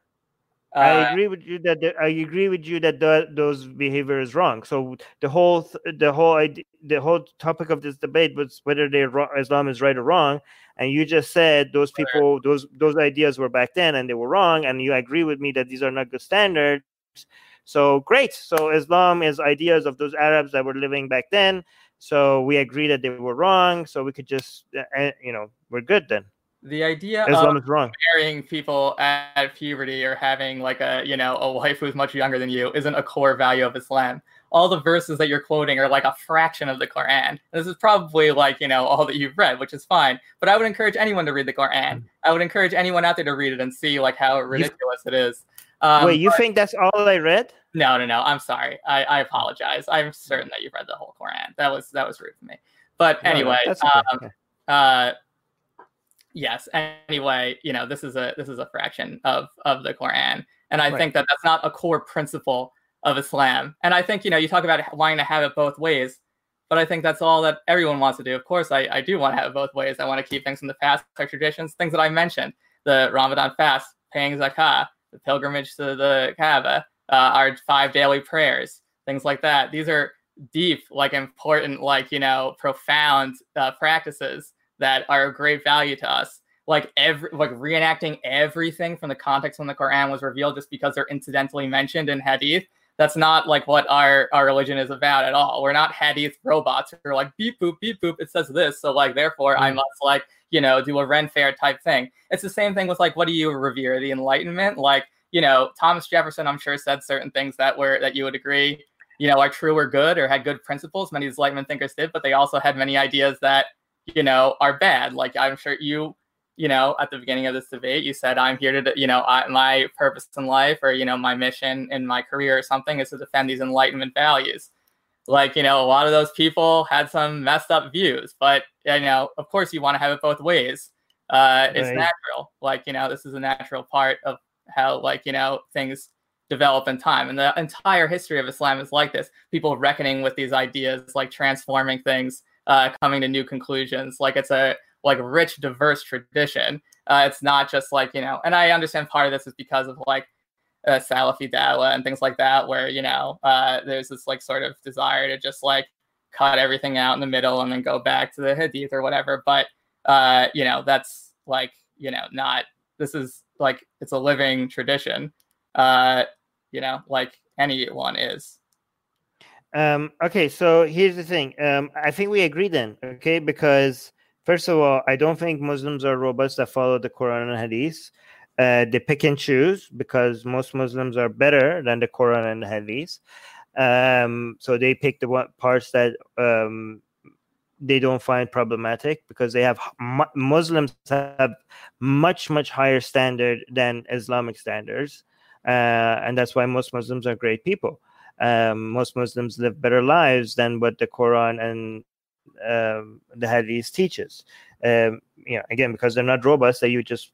Uh, I agree with you that the, I agree with you that the, those behavior is wrong. So the whole the whole idea, the whole topic of this debate was whether they Islam is right or wrong. And you just said those people those those ideas were back then and they were wrong. And you agree with me that these are not good standards. So great. So islam is ideas of those arabs that were living back then. So we agree that they were wrong. So we could just uh, you know we're good then the idea Islam of is wrong. marrying people at puberty or having like a you know a wife who's much younger than you isn't a core value of Islam. All the verses that you're quoting are like a fraction of the Quran. This is probably like you know all that you've read, which is fine. But I would encourage anyone to read the Quran. Hmm. I would encourage anyone out there to read it and see like how ridiculous you, it is. Um, wait, you but, think that's all I read? No, no, no. I'm sorry. I, I apologize. I'm certain that you've read the whole Quran. That was that was rude for me. But anyway, no, no, um, uh, yes anyway you know this is a this is a fraction of of the quran. And i right. think that that's not a core principle of islam. And i think you know you talk about wanting to have it both ways but i think that's all that everyone wants to do. Of course i, I do want to have it both ways. I want to keep things from the past our traditions things that i mentioned the ramadan fast paying zakah the pilgrimage to the kaaba uh, our five daily prayers things like that. These are deep like important like you know profound uh, practices that are of great value to us. Like every like reenacting everything from the context when the Quran was revealed just because they're incidentally mentioned in hadith. That's not like what our, our religion is about at all. We're not hadith robots who are like beep boop, beep boop, it says this. So like therefore mm. I must like, you know, do a Ren fair type thing. It's the same thing with like what do you revere? The enlightenment? Like, you know, Thomas Jefferson, I'm sure said certain things that were that you would agree, you know, are true or good or had good principles. Many enlightenment thinkers did, but they also had many ideas that you know, are bad. Like I'm sure you you know, at the beginning of this debate, you said, I'm here to, you know, I, my purpose in life or, you know, my mission in my career or something is to defend these Enlightenment values. Like, you know, a lot of those people had some messed up views, but, you know, of course, you want to have it both ways. Uh, it's natural. Like, you know, this is a natural part of how, like, you know, things develop in time. And the entire history of Islam is like this people reckoning with these ideas, like transforming things, uh, coming to new conclusions. Like, it's a, like rich, diverse tradition. Uh, it's not just like you know, and I understand part of this is because of like uh, Salafi Dawah and things like that, where you know uh, there's this like sort of desire to just like cut everything out in the middle and then go back to the Hadith or whatever. But uh, you know, that's like you know, not this is like it's a living tradition. Uh, you know, like anyone is. Um, okay, so here's the thing. Um, I think we agree then, okay, because First of all, I don't think Muslims are robots that follow the Quran and Hadith. Uh, they pick and choose because most Muslims are better than the Quran and the Hadith. Um, so they pick the parts that um, they don't find problematic because they have Muslims have much much higher standard than Islamic standards, uh, and that's why most Muslims are great people. Um, most Muslims live better lives than what the Quran and um, the hadith teaches. Um, you know, again, because they're not robust, that you just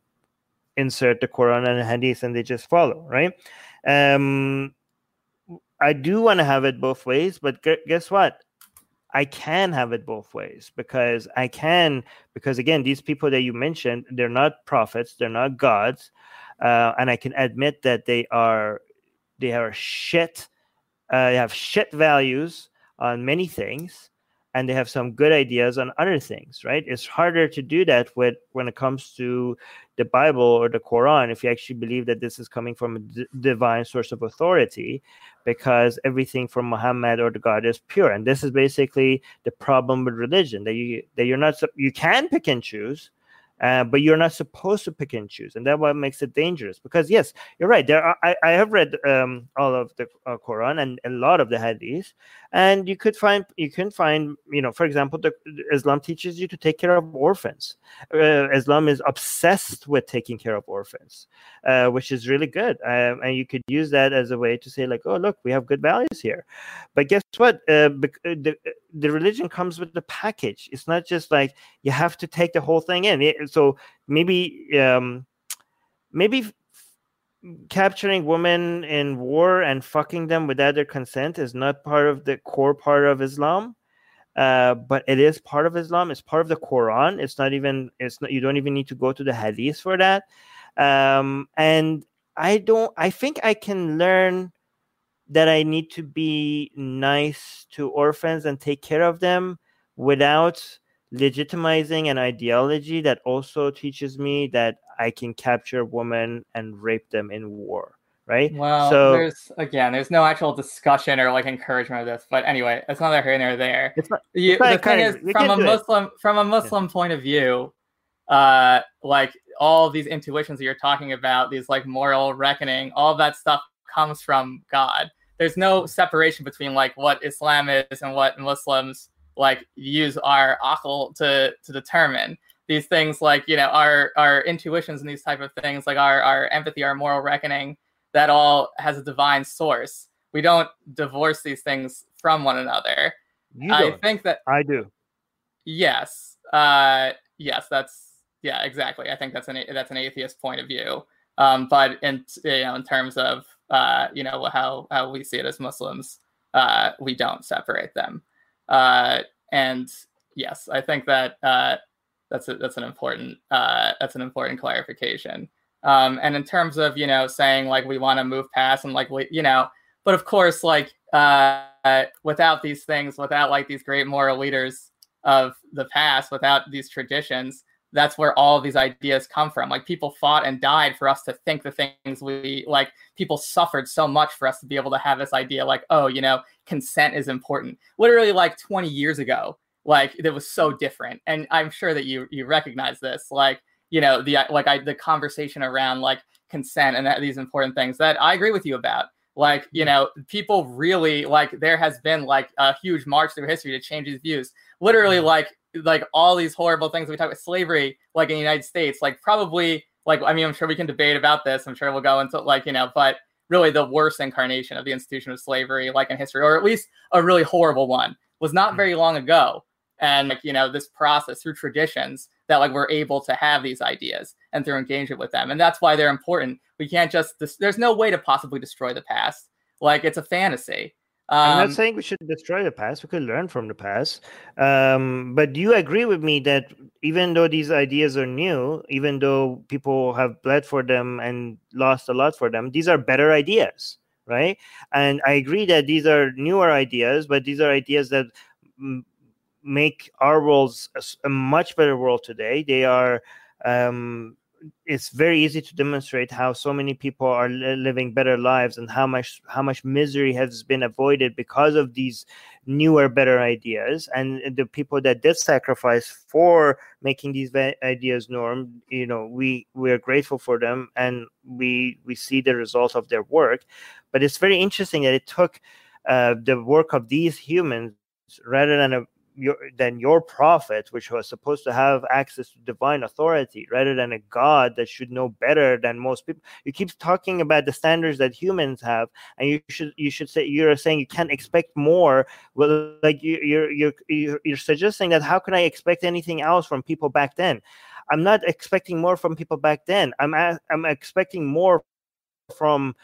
insert the Quran and the hadith and they just follow, right? Um, I do want to have it both ways, but guess what? I can have it both ways because I can, because again, these people that you mentioned, they're not prophets, they're not gods, uh, and I can admit that they are, they are shit, uh, they have shit values on many things, and they have some good ideas on other things right? It's harder to do that with when it comes to the bible or the quran if you actually believe that this is coming from a d- divine source of authority because everything from muhammad or the god is pure. And this is basically the problem with religion that you that you're not you can pick and choose uh, but you're not supposed to pick and choose, and that's what makes it dangerous. Because yes, you're right. There, are, I, I have read um, all of the uh, Quran and a lot of the Hadith, and you could find you can find you know, for example, the, Islam teaches you to take care of orphans. Uh, Islam is obsessed with taking care of orphans, uh, which is really good, um, and you could use that as a way to say like, oh look, we have good values here. But guess what? Uh, the the religion comes with the package. It's not just like you have to take the whole thing in. It, so maybe um, maybe f- capturing women in war and fucking them without their consent is not part of the core part of Islam. Uh, but it is part of Islam. It's part of the Quran. It's not even. It's not. You don't even need to go to the Hadith for that. Um, and I don't. I think I can learn that I need to be nice to orphans and take care of them without legitimizing an ideology that also teaches me that I can capture women and rape them in war. Right. Well, so, there's again, there's no actual discussion or like encouragement of this, but anyway, it's neither here nor there. It's not, you, it's the thing is, from a Muslim, it. from a Muslim yeah. point of view, uh, like all these intuitions that you're talking about, these like moral reckoning, all that stuff comes from God there's no separation between like what Islam is and what Muslims like use our akal to to determine. These things like you know our our intuitions and these type of things like our our empathy our moral reckoning that all has a divine source. We don't divorce these things from one another. You i think that i do. Yes. Uh yes that's yeah exactly. I think that's an that's an atheist point of view. Um but in you know in terms of uh, you know how how we see it as Muslims. Uh, we don't separate them, uh, and yes, I think that uh, that's a, that's an important uh, that's an important clarification. Um, and in terms of you know saying like we want to move past and like we, you know, but of course like uh, without these things, without like these great moral leaders of the past, without these traditions, that's where all of these ideas come from. Like people fought and died for us to think the things we like. People suffered so much for us to be able to have this idea, like, oh, you know, consent is important. Literally, like 20 years ago, like it was so different. And I'm sure that you you recognize this, like, you know, the like I the conversation around like consent and that, these important things that I agree with you about. Like, you hmm. know, people really like there has been like a huge march through history to change these views. Literally, hmm. like like all these horrible things we talk about slavery, like in the United States, like probably like I mean, I'm sure we can debate about this. I'm sure we'll go into like, you know, but really the worst incarnation of the institution of slavery, like in history, or at least a really horrible one, was not hmm. very long ago. And like, you know, this process through traditions that like we're able to have these ideas and through engagement with them. And that's why they're important. We can't just there's no way to possibly destroy the past. Like it's a fantasy. Um, I'm not Um, saying we should destroy the past. We could learn from the past. Um, but do you agree with me that even though these ideas are new, even though people have bled for them and lost a lot for them, these are better ideas, right? And I agree that these are newer ideas, but these are ideas that mm, make our worlds a much better world today. They are. Um, it's very easy to demonstrate how so many people are li- living better lives and how much how much misery has been avoided because of these newer better ideas. And the people that did sacrifice for making these ideas norm you know we we are grateful for them and we we see the result of their work. But it's very interesting that it took uh, the work of these humans rather than a your than your prophet, which was supposed to have access to divine authority, rather than a God that should know better than most people. You keep talking about the standards that humans have, and you should you should say you're saying you can't expect more. Well, like you, you're you're you're you're suggesting that how can I expect anything else from people back then? I'm not expecting more from people back then. I'm I'm expecting more from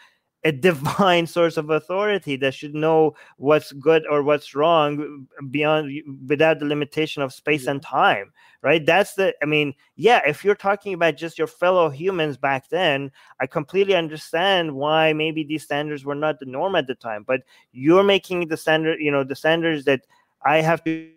a divine source of authority that should know what's good or what's wrong beyond without the limitation of space and time right? That's the i mean yeah if you're talking about just your fellow humans back then i completely understand why maybe these standards were not the norm at the time but you're making the standard you know the standards that i have to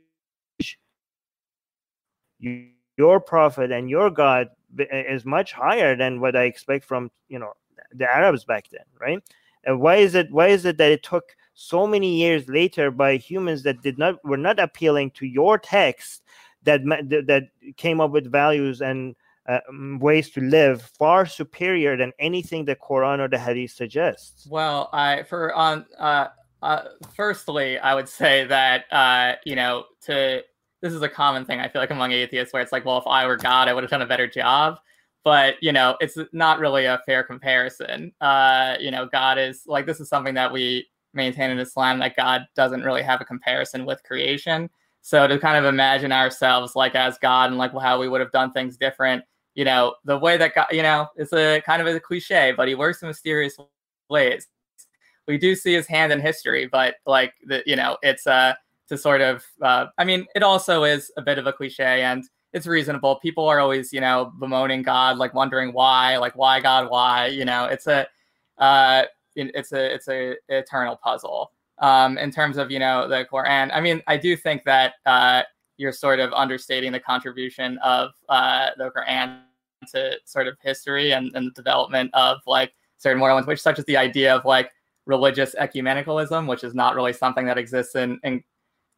you, your prophet and your god eh, is much higher than what i expect from you know the Arabs back then, right? And why is it why is it that it took so many years later by humans that did not were not appealing to your text that that came up with values and uh, ways to live far superior than anything the Quran or the Hadith suggests? Well, I for on uh, uh, firstly, I would say that uh, you know to this is a common thing I feel like among atheists where it's like, well, if I were God, I would have done a better job but you know it's not really a fair comparison. Uh you know god is like this is something that we maintain in islam that god doesn't really have a comparison with creation. So to kind of imagine ourselves like as god and like how we would have done things different you know the way that god you know it's a kind of a cliche but he works in mysterious ways. We do see his hand in history but like the you know it's uh to sort of uh i mean it also is a bit of a cliche and it's reasonable. People are always, you know, bemoaning God, like wondering why, like why God, why, you know, it's a, uh, it's a, it's a eternal puzzle. Um, in terms of, you know, the Quran, I mean, I do think that uh, you're sort of understating the contribution of uh, the Quran to sort of history and, and the development of like certain moral which such as the idea of like religious ecumenicalism, which is not really something that exists in, in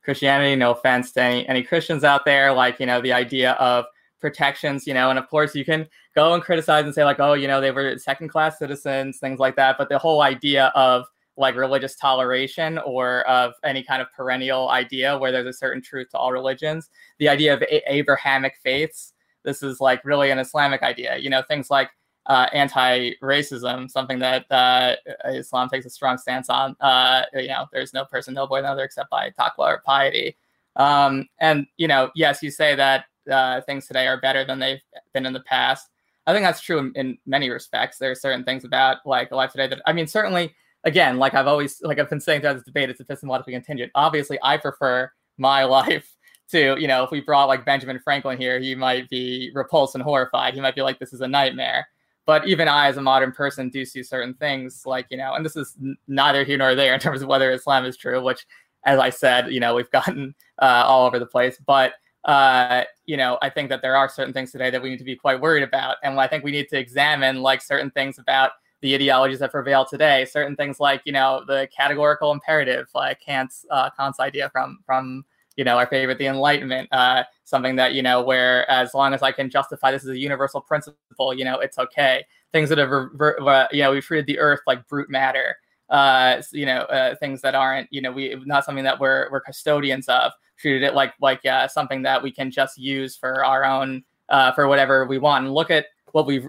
Christianity. No offense to any, any Christians out there, like, you know, the idea of protections, you know, and of course you can go and criticize and say, like, oh, you know, they were second class citizens, things like that. But the whole idea of like religious toleration or of any kind of perennial idea where there's a certain truth to all religions, the idea of a- Abrahamic faiths, this is like really an Islamic idea, you know, things like uh, anti-racism, something that uh, Islam takes a strong stance on. Uh, you know, there's no person noble by another except by taqwa or piety. Um, and you know, yes, you say that uh, things today are better than they've been in the past. I think that's true in, in many respects. There are certain things about like life today that I mean, certainly, again, like I've always like I've been saying throughout this debate, it's epistemologically contingent. Obviously, I prefer my life to you know, if we brought like Benjamin Franklin here, he might be repulsed and horrified. He might be like, this is a nightmare but even I, as a modern person, do see certain things like, you know, and this is neither here nor there in terms of whether Islam is true, which, as I said, you know, we've gotten uh, all over the place. But, uh, you know, I think that there are certain things today that we need to be quite worried about. And I think we need to examine like certain things about the ideologies that prevail today, certain things like, you know, the categorical imperative, like Kant's, uh, Kant's idea from, from, you know, our favorite, the Enlightenment, uh, something that, you know, where as long as I can justify this as a universal principle, you know, it's okay. Things that have, rever- uh, you know, we've treated the earth like brute matter. uh, you know, uh, things that aren't, you know, we not something that we're we're custodians of. Treated it like like uh, something that we can just use for our own uh, for whatever we want. And look at what we've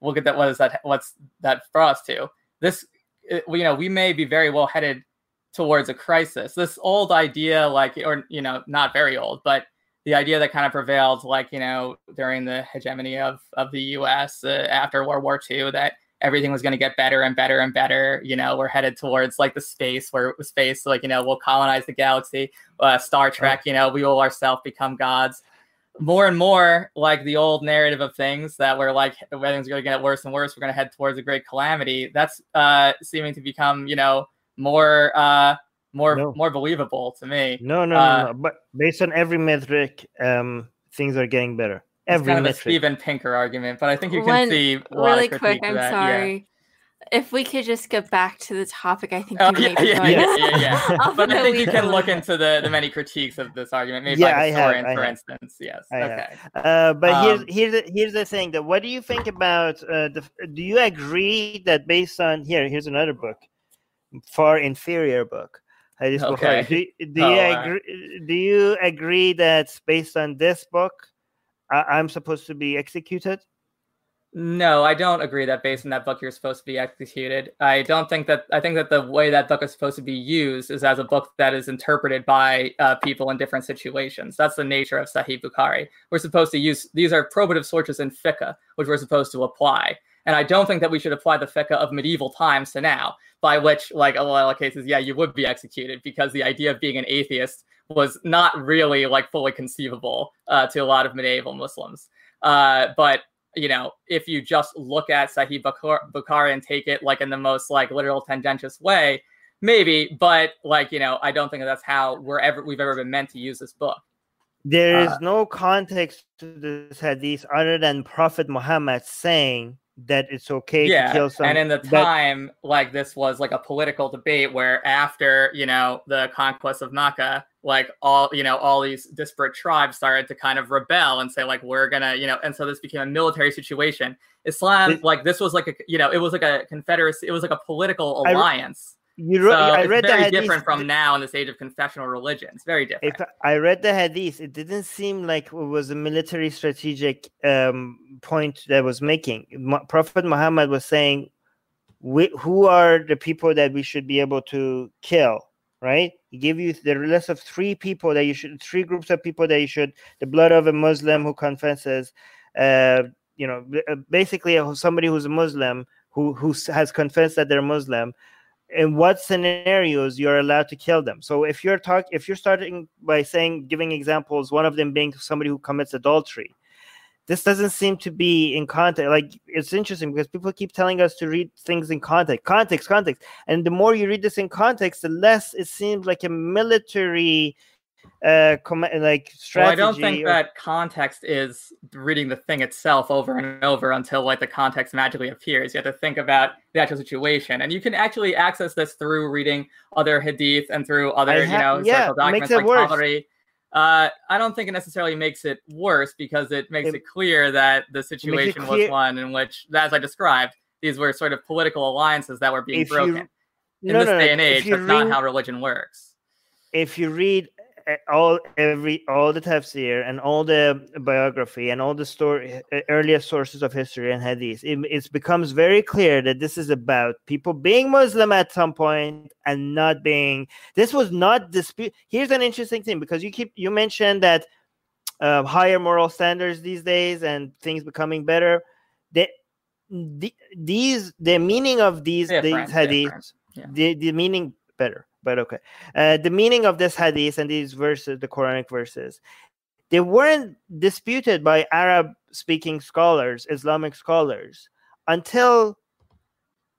look at that. What is that? What's that for us to this? You know, we may be very well headed towards a crisis. This old idea, like, or you know, not very old, but the idea that kind of prevailed, like you know, during the hegemony of of the U.S. Uh, after World War II, that everything was going to get better and better and better. You know, we're headed towards like the space where space, like, you know, we'll colonize the galaxy. Uh, Star Trek, you know, we will ourselves become gods. More and more, like the old narrative of things that we're like, everything's going to get worse and worse. We're going to head towards a great calamity. That's uh, seeming to become, you know, more uh, more no. more believable to me. No, no, uh, no, no, But based on every metric, um, things are getting better every kind of a Steven Pinker argument, but I think you can see really quick. I'm that. sorry. Yeah. If we could just get back to the topic, I think oh, yeah, yeah, yeah, yeah, yeah. but I think you can look into the, the many critiques of this argument, maybe yeah, by historian, for have. instance. Yes. I okay. Uh, but um, here's here's the, here's the thing. That what do you think about uh, the? Do you agree that based on here? Here's another book, far inferior book. Okay. Do, do oh, you agree? Do you agree that based on this book, I- am supposed to be executed? No, I don't agree that based on that book you're supposed to be executed. I don't think that. I think that the way that book is supposed to be used is as a book that is interpreted by uh, people in different situations. That's the nature of Sahih Bukhari. We're supposed to use these are probative sources in fiqh, which we're supposed to apply. And I don't think that we should apply the fiqh of medieval times to now, by which, like a lot of cases, yeah, you would be executed because the idea of being an atheist was not really like fully conceivable uh, to a lot of medieval Muslims. Uh, but you know, if you just look at Sahih Bukhari and take it like in the most like literal tangentious way, maybe. But like you know, I don't think that that's how we're ever we've ever been meant to use this book. There is uh, no context to this hadith other than Prophet Muhammad saying that it's okay yeah, to kill someone. And in the time, that... like this was like a political debate where after, you know, the conquest of Makkah, like all, you know, all these disparate tribes started to kind of rebel and say, like, we're gonna, you know, and so this became a military situation. Islam, it, like this was like a, you know, it was like a confederacy, it was like a political alliance. You so I read very different from now in this age of confessional religion. It's very different. If I read the hadith, it didn't seem like it was a military strategic um, point that was making. Prophet Muhammad was saying, "Who are the people that we should be able to kill?" Right? He gave you the list of three people that you should, three groups of people that you should. The blood of a Muslim who confesses, uh, you know, basically somebody who's a Muslim who who has confessed that they're Muslim in what scenarios you're allowed to kill them. So if you're talk if you're starting by saying giving examples, one of them being somebody who commits adultery, this doesn't seem to be in context. Like it's interesting because people keep telling us to read things in context, context, context, and the more you read this in context, the less it seems like a military uh com- like strategy. Well, I don't think or... that context is reading the thing itself over and over until like the context magically appears. You have to think about the actual situation, and you can actually access this through reading other hadith and through other ha- you know yeah, documents like Tabari. Uh, I don't think it necessarily makes it worse because it makes it, it clear that the situation was one in which, as I described, these were sort of political alliances that were being broken. You, in no, this no, day and age, that's read, not how religion works. If you read all every all the tafsir and all the biography and all the story earliest sources of history and hadith it, it becomes very clear that this is about people being muslim at some point and not being this was not dispute here's an interesting thing because you keep you mentioned that uh, higher moral standards these days and things becoming better the, the these the meaning of these different, these hadiths yeah. the, the meaning better but okay. Uh, the meaning of this hadith and these verses, the Quranic verses, they weren't disputed by Arab speaking scholars, Islamic scholars, until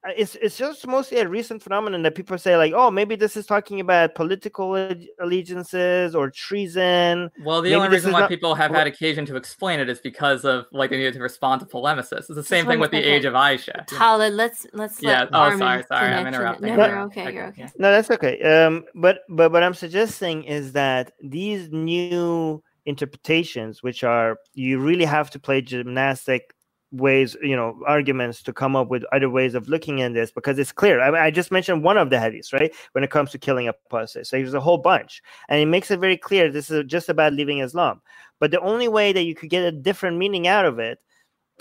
it's it's just mostly a recent phenomenon that people say like, oh, maybe this is talking about political allegiances or treason. Well, the maybe only reason why not... people have had occasion to explain it is because of like they needed to respond to polemicists. It's the same thing with the age of Aisha. Khalid, let's let's yeah. oh, Armin sorry, sorry, I'm interrupting. No, you're okay. You're okay. No, that's okay. Um, but but what I'm suggesting is that these new interpretations, which are you really have to play gymnastic ways, you know, arguments to come up with other ways of looking at this because it's clear. I, I just mentioned one of the hadiths, right? When it comes to killing a apostate, so there's a whole bunch, and it makes it very clear this is just about leaving Islam. But the only way that you could get a different meaning out of it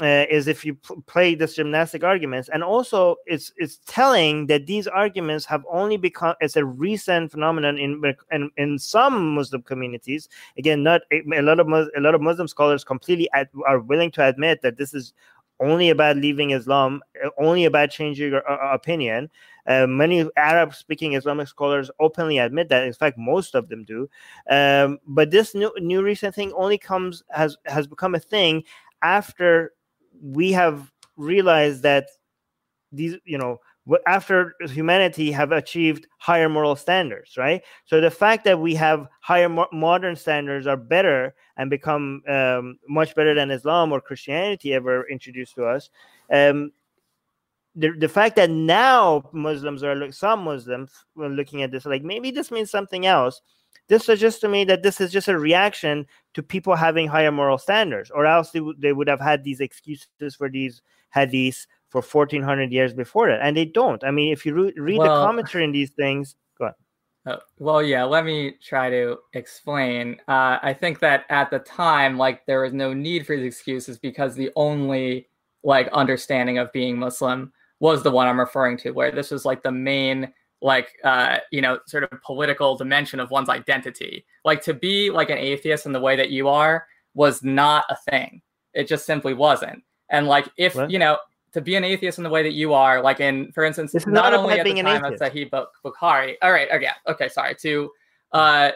uh, is if you pl- play this gymnastic arguments. And also it's it's telling that these arguments have only become it's a recent phenomenon in in, in some muslim communities. Again not a lot of a lot of muslim scholars completely ad, are willing to admit that this is only about leaving islam uh, only about changing your uh, opinion. Uh, many arab speaking islamic scholars openly admit that. In fact most of them do. Um, but this new new recent thing only comes has has become a thing after we have realized that these you know after humanity have achieved higher moral standards right? So the fact that we have higher mo- modern standards are better and become um, much better than islam or christianity ever introduced to us um, the, the fact that now muslims are some muslims are looking at this like maybe this means something else this suggests to me that this is just a reaction to people having higher moral standards, or else they, they would have had these excuses for these hadiths for 1400 years before that. And they don't. I mean, if you re- read well, the commentary in these things, go on. Uh, well, yeah, let me try to explain. Uh, I think that at the time, like, there was no need for these excuses because the only like understanding of being Muslim was the one I'm referring to, where this was like the main like uh, you know sort of political dimension of one's identity like to be like an atheist in the way that you are was not a thing it just simply wasn't and like if what? you know to be an atheist in the way that you are like in for instance not, not only at the time of sahih bukhari all right okay okay sorry to uh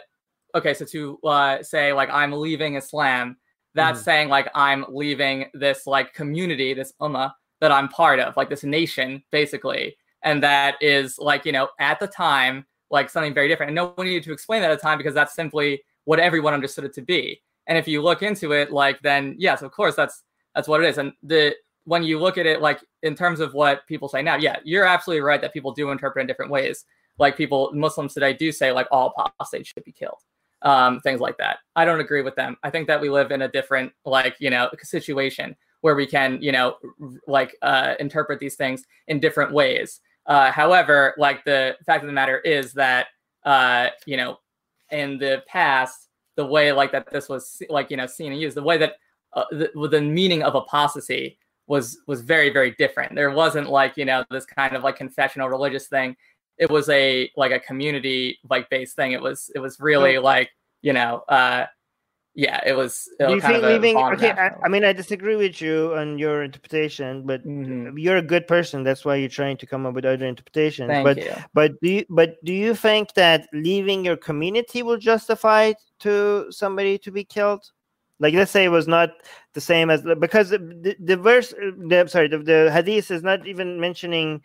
okay so to uh say like i'm leaving islam that's mm. saying like i'm leaving this like community this ummah that i'm part of like this nation basically and that is like you know at the time like something very different. And no one needed to explain that at the time because that's simply what everyone understood it to be. And if you look into it like then yes of course that's that's what it is. And the when you look at it like in terms of what people say now yeah you're absolutely right that people do interpret in different ways. Like people muslims today do say like all apostates should be killed um, things like that. I don't agree with them. I think that we live in a different like you know situation where we can you know like uh, interpret these things in different ways uh, however, like the fact of the matter is that uh, you know, in the past, the way like that this was like you know seen and used, the way that uh, the, the meaning of apostasy was was very very different. There wasn't like you know this kind of like confessional religious thing. It was a like a community like based thing. It was it was really like you know uh, yeah, it was. It Do you think leaving? Okay, I, I, mean, I disagree with you on your interpretation, but mm-hmm. you're a good person. That's why you're trying to come up with other interpretations. Thank but you. but do you but do you think that leaving your community will justify to somebody to be killed? Like, let's say it was not the same as because the, the verse, the, sorry, the, the hadith is not even mentioning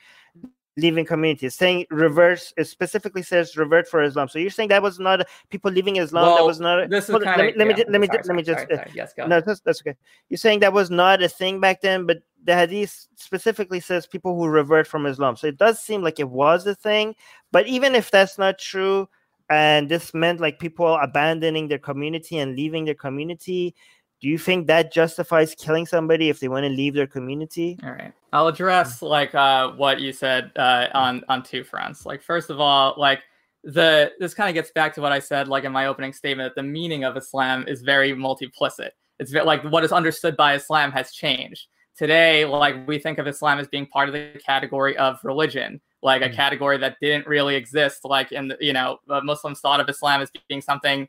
leaving communities saying reverse it specifically says revert for islam. So you're saying that was not people leaving islam well, that was not this is let, kind me, of, let me yeah, let me sorry, let me sorry, just sorry, uh, sorry. yes go no that's, that's okay. You're saying that was not a thing back then but the hadith specifically says people who revert from islam. So it does seem like it was a thing but even if that's not true and this meant like people abandoning their community and leaving their community do you think that justifies killing somebody if they want to leave their community? All right i'll address like uh, what you said uh, on on two fronts. Like first of all like the this kind of gets back to what i said like in my opening statement that the meaning of islam is very multiplicit. It's like what is understood by islam has changed. Today like we think of islam as being part of the category of religion like a mm. category that didn't really exist like in the, you know muslims thought of islam as being something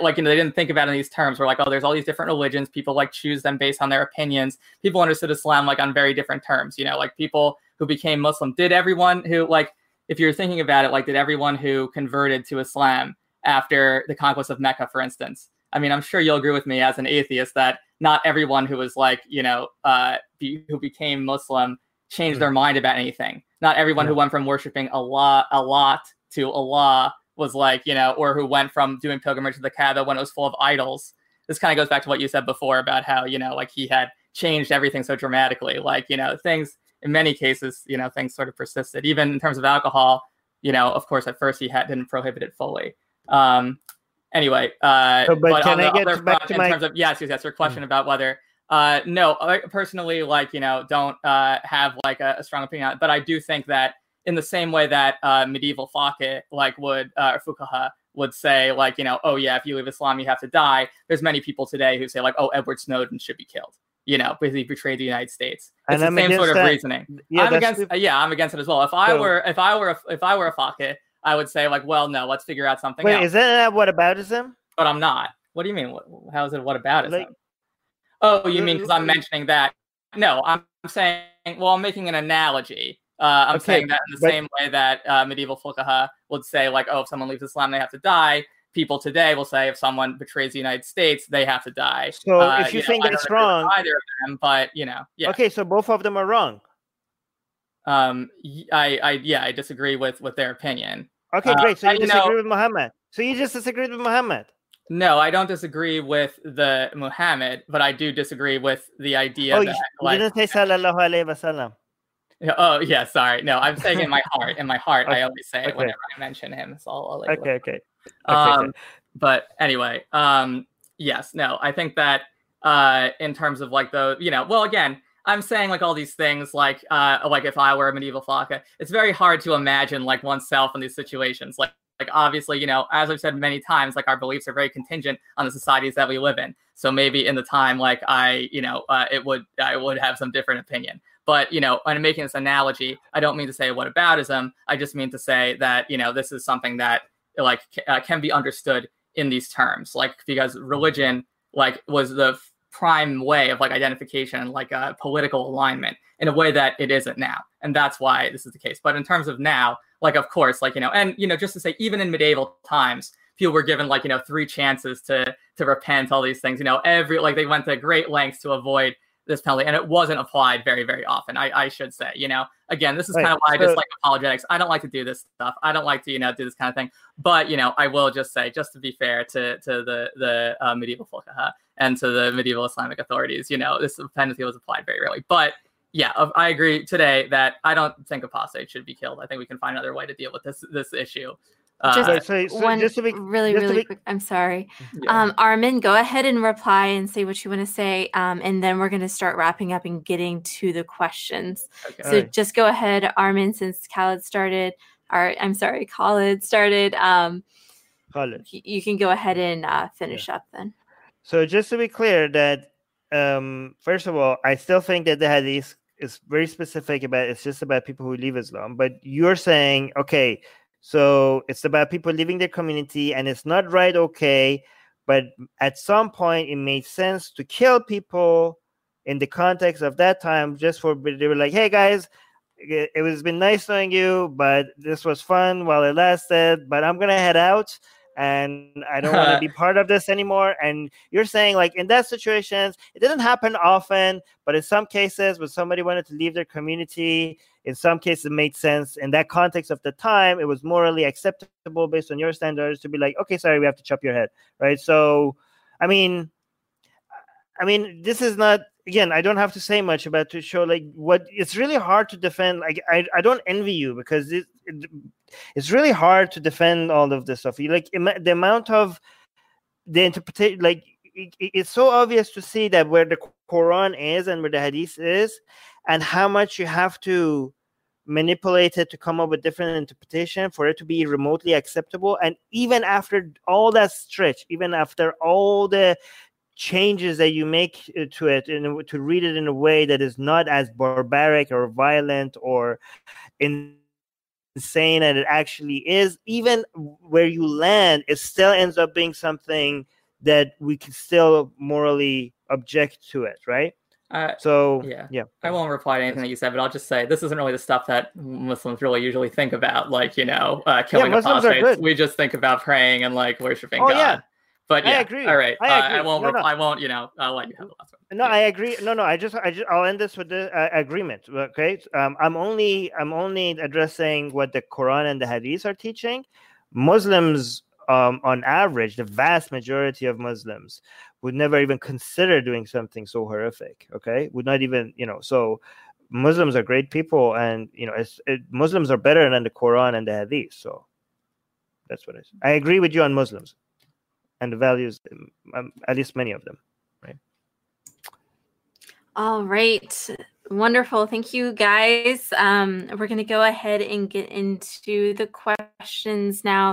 like you know they didn't think about it in these terms where like oh there's all these different religions. People like choose them based on their opinions. People understood islam like on very different terms you know like people who became muslim. Did everyone who like if you're thinking about it like did everyone who converted to islam after the conquest of mecca for instance? I mean i'm sure you'll agree with me as an atheist that not everyone who was like you know uh be, who became muslim changed mm-hmm. their mind about anything. Not everyone yeah. who went from worshiping Al-Lat to allah was like, you know, or who went from doing pilgrimage to the Kaaba when it was full of idols. This kind of goes back to what you said before about how, you know, like he had changed everything so dramatically. Like, you know, things in many cases, you know, things sort of persisted. Even in terms of alcohol, you know, of course, at first he had didn't prohibit it fully. Um, anyway, uh, so, but, but can I get back front, to in my... terms of yes, yes, yes, your question mm-hmm. about whether Uh, no, I personally, like you know, don't uh, have like a, a strong opinion on it, but I do think that in the same way that uh, medieval fakih like would uh, Fukaha would say like you know oh yeah if you leave Islam you have to die. There's many people today who say like oh Edward Snowden should be killed. You know because he betrayed the United States. It's And the I'm same sort of that. reasoning. Yeah, I'm against the- yeah I'm against it as well. If I So- were if I were a, if I were a fakih I would say like well no let's figure out something Wait, else. is that what aboutism? but I'm not. What do you mean? What, how is it? What about it? Like- oh, you mean because I'm Uh, mentioning that? No, I'm saying. Well, I'm making an analogy. Uh, I'm Okay, saying that in the but- same way that uh, medieval fuqaha would say, like, oh, if someone leaves Islam, they have to die. People today will say, if someone betrays the United States, they have to die. So Uh, if you know, think don't that's wrong, either of them, but you know, yeah. okay, so both of them are wrong. Um, I, I, yeah, I disagree with with their opinion. Okay, Uh, great. So you you disagree know- with Muhammad. So you just disagreed with Muhammad. No, I don't disagree with the Muhammad, but I do disagree with the idea oh, you, that you like, didn't say sallallahu alaihi wasallam. Oh yeah, sorry. No, I'm saying in my heart. In my heart, I always say it okay. whenever I mention him. So I'll, I'll you Okay, okay. okay, um, okay. but anyway, um, yes, no, I think that uh, in terms of like the, you know, well, again, I'm saying like all these things, like, uh, like if I were a medieval flocka, it's very hard to imagine like oneself in these situations. Like, like obviously, you know, as I've said many times, like our beliefs are very contingent on the societies that we live in. So maybe in the time, like I, you know, uh, it would, I would have some different opinion. But you know, I'm making this analogy, I don't mean to say what aboutism. I just mean to say that you know this is something that like uh, can be understood in these terms, like because religion like was the prime way of like identification, like a political alignment in a way that it isn't now, and that's why this is the case. But in terms of now, like of course, like you know, and you know, just to say, even in medieval times, people were given like you know three chances to to repent, all these things. You know, every like they went to great lengths to avoid this penalty, and it wasn't applied very very often. I, I should say, you know, again, this is Right, kind of why I so- dislike apologetics. I don't like to do this stuff. I don't like to you know do this kind of thing. But you know, I will just say, just to be fair to to the the uh, medieval fuqaha and to the medieval Islamic authorities, you know, this penalty was applied very rarely. But yeah, I agree today that I don't think apostate should be killed. I think we can find another way to deal with this this issue. Uh, Just Right, so, so One just to be really, just to really be- quick. I'm sorry. yeah. Um, Armin, go ahead and reply and say what you want to say, um, and then we're going to start wrapping up and getting to the questions. okay. So Alright. just go ahead, Armin, since Khaled started, or I'm sorry, Khaled started. Um, Khalid. you can go ahead and uh, finish up then. So just to be clear, that um, first of all, I still think that the hadith is very specific about it's just about people who leave Islam. But you're saying, okay, so it's about people leaving their community, and it's not right, okay. But at some point, it made sense to kill people in the context of that time, just for they were like, hey guys, it it was been nice knowing you, but this was fun while it lasted. But I'm gonna head out, and I don't want to be part of this anymore. And you're saying like in that situations, it didn't happen often, but in some cases, when somebody wanted to leave their community, in some cases it made sense in that context of the time. It was morally acceptable based on your standards to be like, okay, sorry, we have to chop your head, right? So, I mean, I mean, this is not again. I don't have to say much about to show like what it's really hard to defend. Like, I I don't envy you because it, it it's really hard to defend all of this stuff. You like ima- the amount of the interpretation, like it- it's so obvious to see that where the Quran is and where the Hadith is, and how much you have to manipulate it to come up with different interpretation for it to be remotely acceptable. And even after all that stretch, even after all the changes that you make uh, to it and to read it in a way that is not as barbaric or violent or insane as it actually is even where you land it still ends up being something that we can still morally object to it right Uh, so Yeah. yeah I won't reply to anything that you said, but I'll just say this isn't really the stuff that Muslims really usually think about, like you know, uh, killing are apostates. We just think about praying and like worshiping Oh, God. yeah. But I agree. all right. I uh, I won't. No, no. I won't. You know, I'll let you have the last one. no Yeah. i agree no no i just i just i'll end this with the uh, agreement okay um, i'm only i'm only addressing what the quran and the hadith are teaching muslims um, on average the vast majority of muslims would never even consider doing something so horrific okay would not even you know so muslims are great people and you know it's, it, muslims are better than the quran and the hadith so that's what i i agree with you on muslims and the values um, um, at least many of them right? All right. Wonderful. Thank you, guys. Um, we're going to go ahead and get into the questions now.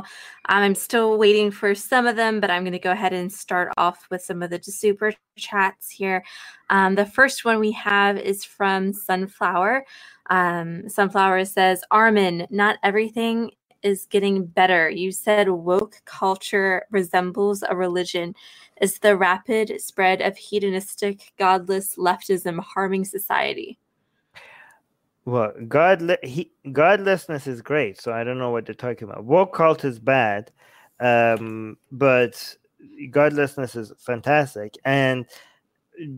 Um, I'm still waiting for some of them, but I'm going to go ahead and start off with some of the super chats here. Um, the first one we have is from Sunflower. Um, Sunflower says, Armin, not everything is getting better. You said woke culture resembles a religion. Is the rapid spread of hedonistic, godless leftism harming society? Well, God, he, godlessness is great. So I don't know what they're talking about. Woke cult is bad, um, but godlessness is fantastic. And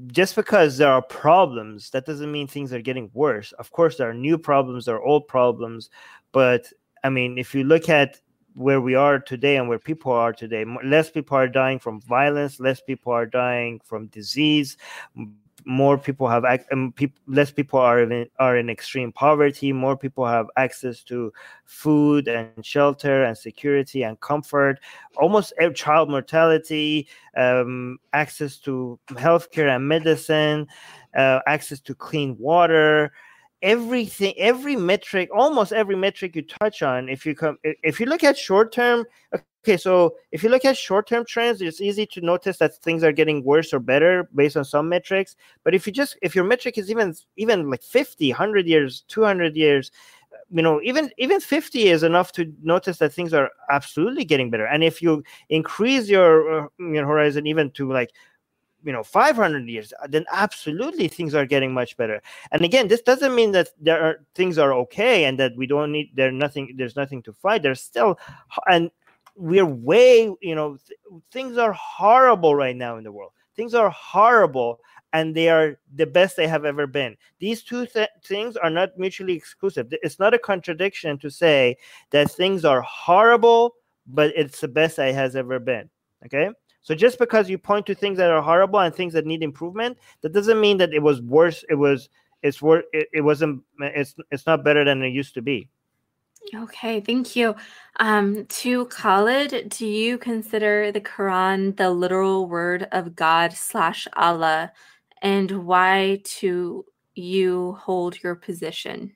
just because there are problems, that doesn't mean things are getting worse. Of course, there are new problems, there are old problems, but I mean, if you look at where we are today and where people are today, less people are dying from violence, less people are dying from disease, more people have um, less people are in, are in extreme poverty more people have access to food and shelter and security and comfort almost child mortality um, access to healthcare and medicine uh, access to clean water everything every metric almost every metric you touch on if you come if you look at short term okay so if you look at short term trends it's easy to notice that things are getting worse or better based on some metrics. But if you just if your metric is even even like 50 100 years 200 years you know even even 50 is enough to notice that things are absolutely getting better. And if you increase your, uh, your horizon even to like you know 500 years uh, then absolutely things are getting much better. And again this doesn't mean that there are things are okay and that we don't need there nothing there's nothing to fight. There's still and we're way you know th- things are horrible right now in the world. Things are horrible and they are the best they have ever been. These two th- things are not mutually exclusive. It's not a contradiction to say that things are horrible but it's the best it has ever been okay so just because you point to things that are horrible and things that need improvement, that doesn't mean that it was worse. It was it's worse. It, it wasn't. It's it's not better than it used to be. Okay, thank you. Um, to Khalid, do you consider the Quran the literal word of God slash Allah, and why to you hold your position?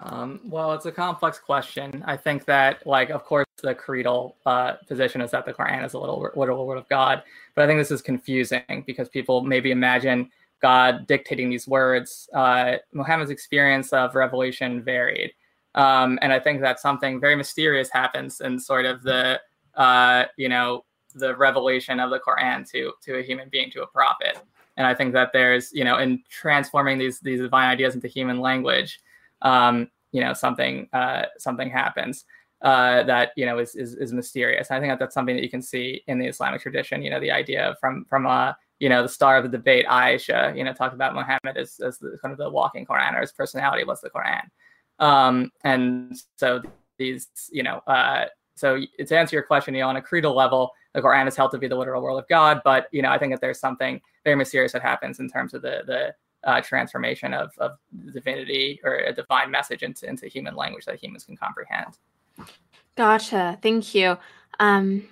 Um, well, it's a complex question. I think that, like, of course, the creedal uh, position is that the Quran is a little word of God, but I think this is confusing because people maybe imagine God dictating these words. Uh, Muhammad's experience of revelation varied, um, and I think that something very mysterious happens in sort of the, uh, you know, the revelation of the Quran to to a human being, to a prophet. And I think that there's, you know, in transforming these these divine ideas into human language um, you know something uh, something happens uh, that you know is, is, is mysterious. I think that that's something that you can see in the Islamic tradition. You know, the idea from from uh, you know the star of the debate, Aisha. You know, talked about Muhammad as, as the, kind of the walking Quran, or his personality was the Quran. Um, and so these, you know, uh, so to answer your question, you know, on a creedal level, the Quran is held to be the literal word of God. But you know, I think that there's something very mysterious that happens in terms of the the uh, transformation of, of divinity or a divine message into, into human language that humans can comprehend. Gotcha. Thank you. Um,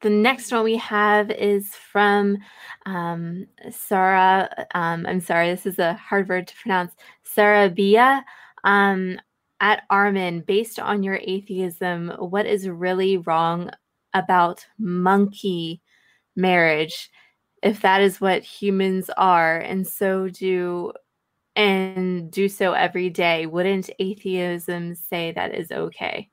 the next one we have is from um, Sarah. Um, I'm sorry, this is a hard word to pronounce. Sarah Bia. Um, at Armin, based on your atheism, what is really wrong about monkey marriage? If that is what humans are and so do and do so every day wouldn't atheism say that is okay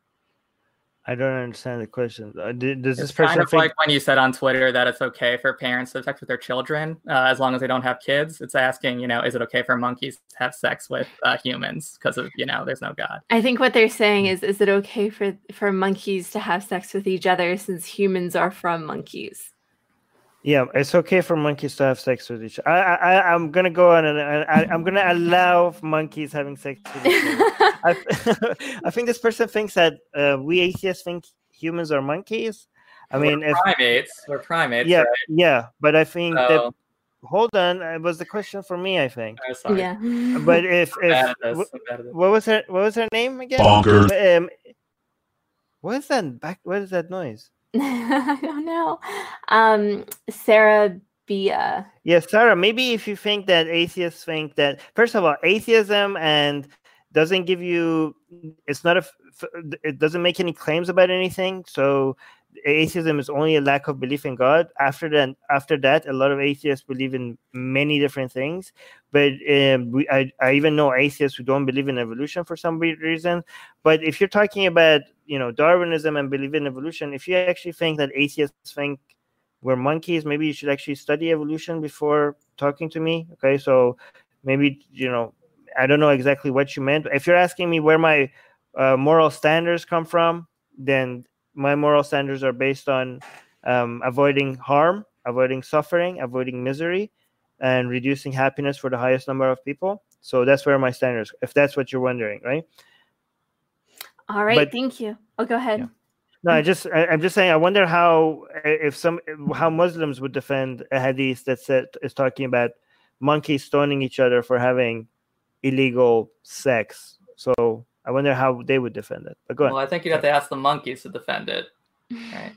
I don't understand the question. Uh, does this it's person kind of think... like when you said on Twitter that it's okay for parents to have sex with their children uh, as long as they don't have kids? It's asking, you know, is it okay for monkeys to have sex with uh, humans because of, you know, there's no God? I think what they're saying is, is it okay for for monkeys to have sex with each other since humans are from monkeys? Yeah, it's okay for monkeys to have sex with each other. I, I, I'm gonna go on and I, I'm gonna allow monkeys having sex with each other. I, I think this person thinks that uh, we atheists think humans are monkeys. I We're mean, if, primates. We're primates. yeah, right? yeah, but I think that. Hold on, it was the question for me. I think. Oh, sorry. Yeah. But if if at this. wh- I'm bad at this. what was her what was her name again? Bonkers. Um, what is that back? What is that noise? I don't know. Um, Sarah Bia. Yes, Sarah, maybe if you think that atheists think that first of all, atheism and doesn't give you it's not a it doesn't make any claims about anything. So atheism is only a lack of belief in God. After that, after that, a lot of atheists believe in many different things. But um, we, I, I even know atheists who don't believe in evolution for some reason. But if you're talking about you know Darwinism and believe in evolution, if you actually think that atheists think we're monkeys, maybe you should actually study evolution before talking to me. Okay, so maybe you know I don't know exactly what you meant. If you're asking me where my uh, moral standards come from, then my moral standards are based on um, avoiding harm, avoiding suffering, avoiding misery, and reducing happiness for the highest number of people. So that's where my standards. If that's what you're wondering, right? all right, But- thank you. Oh go ahead. Yeah. No, I just I, I'm just saying. I wonder how if some how Muslims would defend a hadith that said is talking about monkeys stoning each other for having illegal sex. So I wonder how they would defend it. But go Well, ahead. I think you'd have to ask the monkeys to defend it. Right.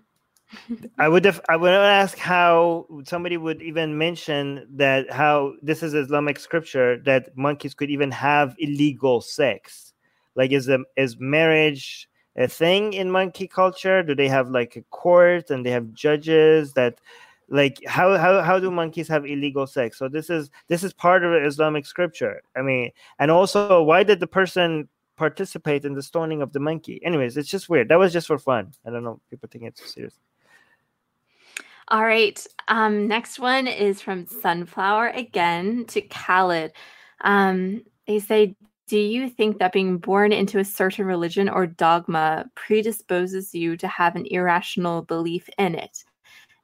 I would def- I would ask how somebody would even mention that how this is Islamic scripture that monkeys could even have illegal sex. Like is is marriage a thing in monkey culture? Do they have like a court and they have judges that like how how how do monkeys have illegal sex? So this is this is part of Islamic scripture. I mean, and also why did the person participate in the stoning of the monkey? Anyways, it's just weird. That was just for fun. I don't know. People think it's serious. All right. Um, next one is from Sunflower again to Khaled. Um, they say, Do you think that being born into a certain religion or dogma predisposes you to have an irrational belief in it?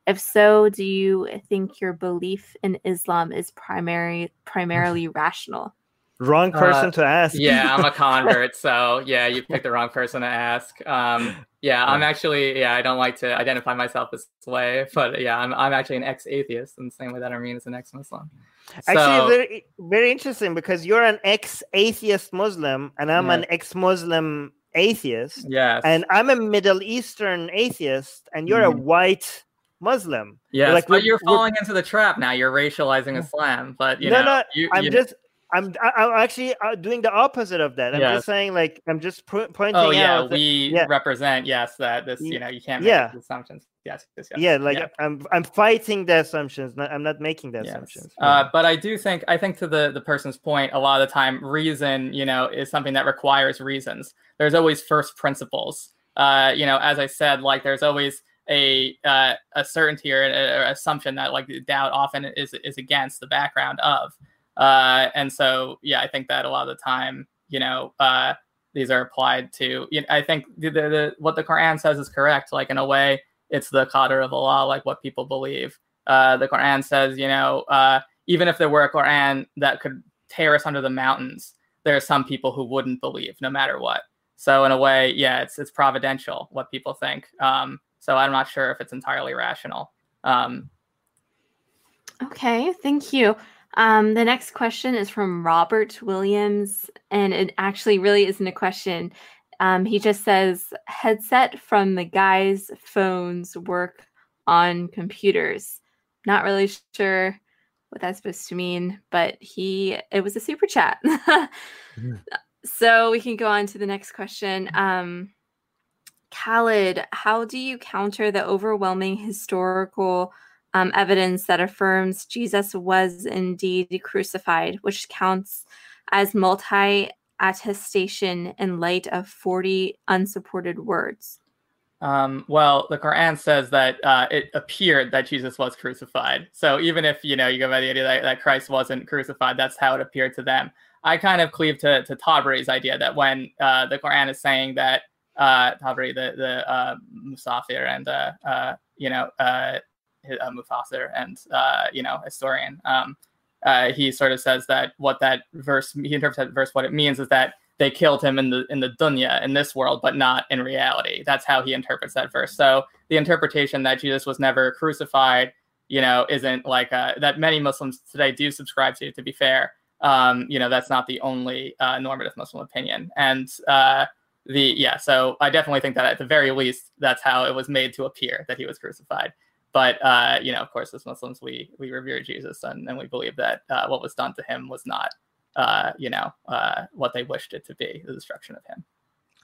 If so, do you think your belief in Islam is primary primarily rational? Wrong person Uh, to ask. Yeah, I'm a convert, so yeah, you picked the wrong person to ask. Um, yeah, I'm actually yeah, I don't like to identify myself this way, but yeah, I'm I'm actually an ex-atheist in the same way that Armin is an ex-Muslim. Actually, So- very very interesting because you're an ex-atheist Muslim and I'm Yeah. an ex-Muslim atheist, Yes. and I'm a Middle Eastern atheist, and you're a Mhm. white Muslim. Yeah, like, but you're falling into the trap now. You're racializing Islam, but you no, know, no, you, I'm you- just. I'm I'm actually uh, doing the opposite of that. I'm Yes. just saying, like, I'm just po- pointing Oh yeah, out. that- we yeah. represent yes that this you know you can't make yeah. assumptions. Yes, yes, yes. yeah, like I'm I'm fighting the assumptions. Not, I'm not making the Yes. assumptions. Uh, but I do think I think to the the person's point, a lot of the time, reason you know is something that requires reasons. There's always first principles. Uh, you know, as I said, like there's always a uh, a certainty or an assumption that like doubt often is is against the background of. Uh, and so yeah, I think that a lot of the time, you know, uh, these are applied to. You know, I think the, the, the what the Quran says is correct. Like in a way, it's the qadr of Allah, like what people believe. Uh, the Quran says, you know, uh, even if there were a Quran that could tear us under the mountains, there are some people who wouldn't believe, no matter what. So in a way, yeah, it's it's providential what people think. Um, so I'm not sure if it's entirely rational. Um, Okay, thank you. Um, the next question is from Robert Williams, and it actually really isn't a question. Um, he just says, headset from the guy's phones work on computers. Not really sure what that's supposed to mean, but he it was a super chat. So we can go on to the next question. Um, Khalid, how do you counter the overwhelming historical um, evidence that affirms Jesus was indeed crucified, which counts as multi attestation in light of 40 unsupported words? Um, well, the Quran says that uh, it appeared that Jesus was crucified. So even if you know you go by the idea that, that Christ wasn't crucified, that's how it appeared to them. I kind of cleave to to Tabari's idea that when uh, the Quran is saying that uh, Tabari, the the uh, Musafir and uh, uh, you know uh, Mufassir and uh, you know historian, um, uh, he sort of says that what that verse he interprets that verse what it means is that they killed him in the in the dunya in this world, but not in reality. That's how he interprets that verse. So the interpretation that Jesus was never crucified, you know, isn't like uh, that many Muslims today do subscribe to. To be fair, um, you know, that's not the only uh, normative Muslim opinion. And uh, the yeah, so I definitely think that at the very least, that's how it was made to appear that he was crucified. But uh, you know, of course, as Muslims, we we revere Jesus, and, and we believe that uh, what was done to him was not, uh, you know, uh, what they wished it to be, the destruction of him.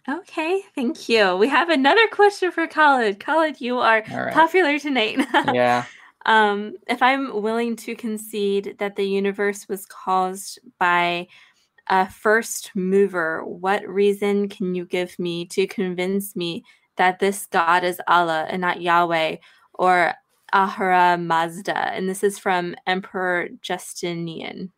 Okay, thank you. We have another question for Khalid. Khalid, you are right. popular tonight. Yeah. um, if I'm willing to concede that the universe was caused by a first mover, what reason can you give me to convince me that this God is Allah and not Yahweh or Ahura Mazda? And this is from Emperor Justinian.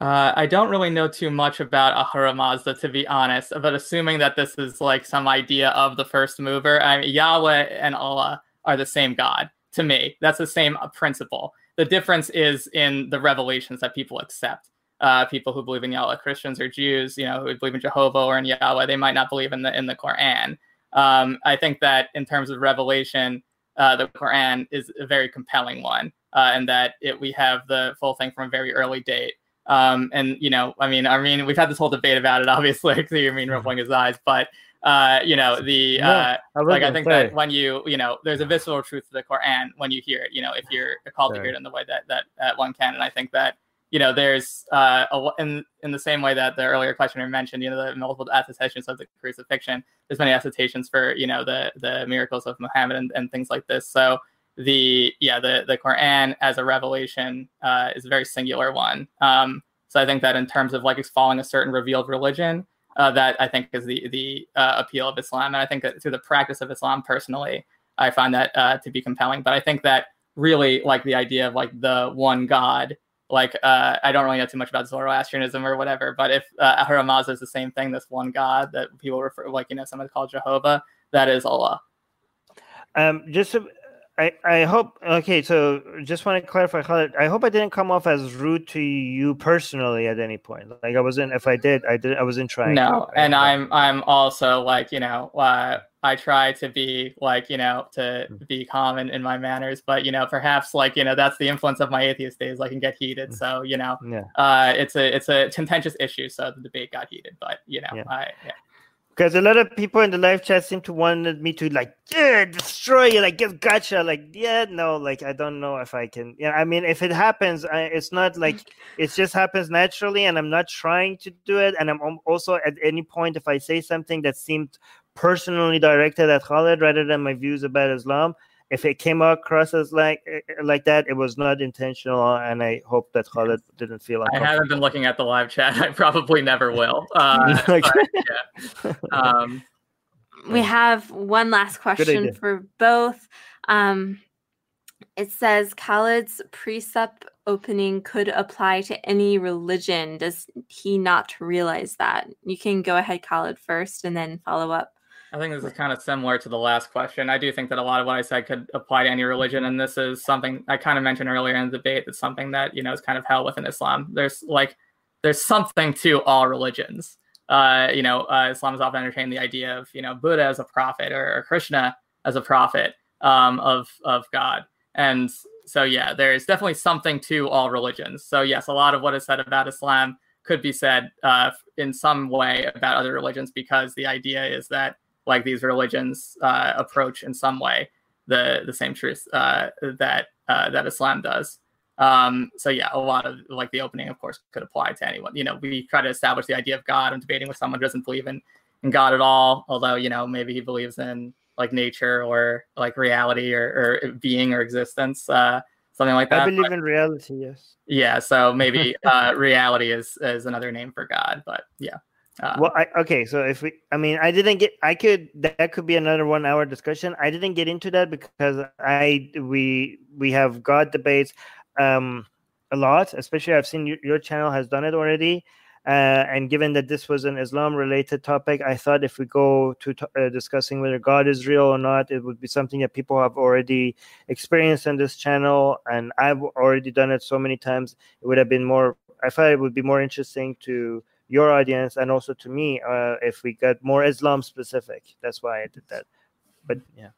Uh, I don't really know too much about Ahura Mazda, to be honest, but assuming that this is like some idea of the first mover, I mean, Yahweh and Allah are the same God to me. That's the same principle. The difference is in the revelations that people accept. Uh, people who believe in Yahweh, Christians or Jews, you know, who believe in Jehovah or in Yahweh, they might not believe in the in the Quran. Um, I think that in terms of revelation, uh, the Quran is a very compelling one, uh, and that it, we have the full thing from a very early date. Um, and you know, I mean, I mean, we've had this whole debate about it, obviously. I see Armin rolling his eyes, but uh, you know, the uh, I like I think sorry. that when you you know, there's a visceral truth to the Quran when you hear it. You know, if you're called to hear it in the way that that uh, one can, and I think that you know, there's uh, a, in in the same way that the earlier questioner mentioned, you know, the multiple attestations of the crucifixion. There's many attestations for you know the the miracles of Muhammad and, and things like this. So the yeah the the Quran as a revelation uh, is a very singular one. Um, so I think that in terms of like following a certain revealed religion, uh, that I think is the the uh, appeal of Islam, and I think that through the practice of Islam personally, I find that uh, to be compelling. But I think that really like the idea of like the one God. Like uh, I don't really know too much about Zoroastrianism or whatever, but if uh, Ahura Mazda is the same thing, this one God that people refer like you know someone call Jehovah, that is Allah. Um, just I I hope okay. So just want to clarify, Khalid. I hope I didn't come off as rude to you personally at any point. Like I wasn't. If I did, I did. I wasn't trying. No, to. and I- I'm I'm also like you know uh, I try to be like you know to Mm. be calm in, in my manners, but you know perhaps like you know that's the influence of my atheist days. I can get heated, Mm. so you know Yeah. uh, it's a it's a contentious issue, so the debate got heated. But you know Yeah. I yeah. Because a lot of people in the live chat seem to wanted me to like, yeah, destroy you, like get gotcha. Like, yeah, no, like I don't know if I can. Yeah, I mean, if it happens, I, it's not mm. like it just happens naturally, and I'm not trying to do it. And I'm also at any point, if I say something that seemed personally directed at Khalid rather than my views about Islam, if it came across as like eh, eh, like that, it was not intentional, and I hope that Khalid didn't feel like I haven't been looking at the live chat. I probably never will. Uh, but, yeah. Um, We have one last question for both. Um, it says Khalid's precept opening could apply to any religion. Does he not realize that? You can go ahead, Khalid, first, and then follow up. I think this is kind of similar to the last question. I do think that a lot of what I said could apply to any religion, and this is something I kind of mentioned earlier in the debate. That's something that you know is kind of held within Islam. There's like there's something to all religions. Uh, you know, uh, Islam has often entertained the idea of you know Buddha as a prophet or, or Krishna as a prophet um, of of God, and so yeah, there's definitely something to all religions. So yes, a lot of what is said about Islam could be said uh, in some way about other religions because the idea is that like these religions uh, approach in some way the the same truth uh, that uh, that Islam does. Um, so yeah, a lot of like the opening, of course, could apply to anyone. You know, we try to establish the idea of God. I'm debating with someone who doesn't believe in in God at all, although you know maybe he believes in like nature or like reality or, or being or existence, uh, something like that. I believe But- in reality. Yes. yeah, so maybe uh, reality is is another name for God, but yeah. Uh, well I, okay so if we i mean i didn't get i could that could be another one hour discussion. I didn't get into that because i we we have god debates um a lot especially i've seen your, your channel has done it already uh, and given that this was an islam related topic i thought if we go to t- uh, discussing whether god is real or not it would be something that people have already experienced on this channel and i've already done it so many times it would have been more i thought it would be more interesting to your audience and also to me uh, if we got more Islam specific. That's why I did that. But yeah,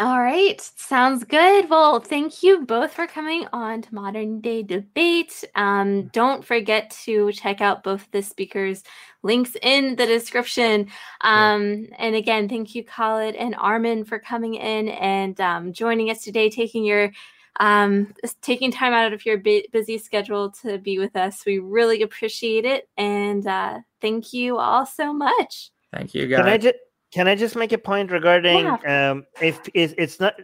All right, sounds good. Well, thank you both for coming on to Modern Day Debate. Um, don't forget to check out both the speakers' links in the description. Um, and again, thank you, Khalid and Armin, for coming in and um, joining us today, taking your um, taking time out of your busy schedule to be with us. We really appreciate it, and uh, thank you all so much. Thank you, guys. Can I just can I just make a point regarding yeah. um, if it's not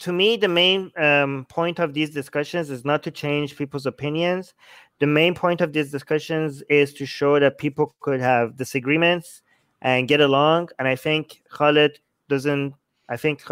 to me the main um, point of these discussions is not to change people's opinions. The main point of these discussions is to show that people could have disagreements and get along. And I think Khalid doesn't. I think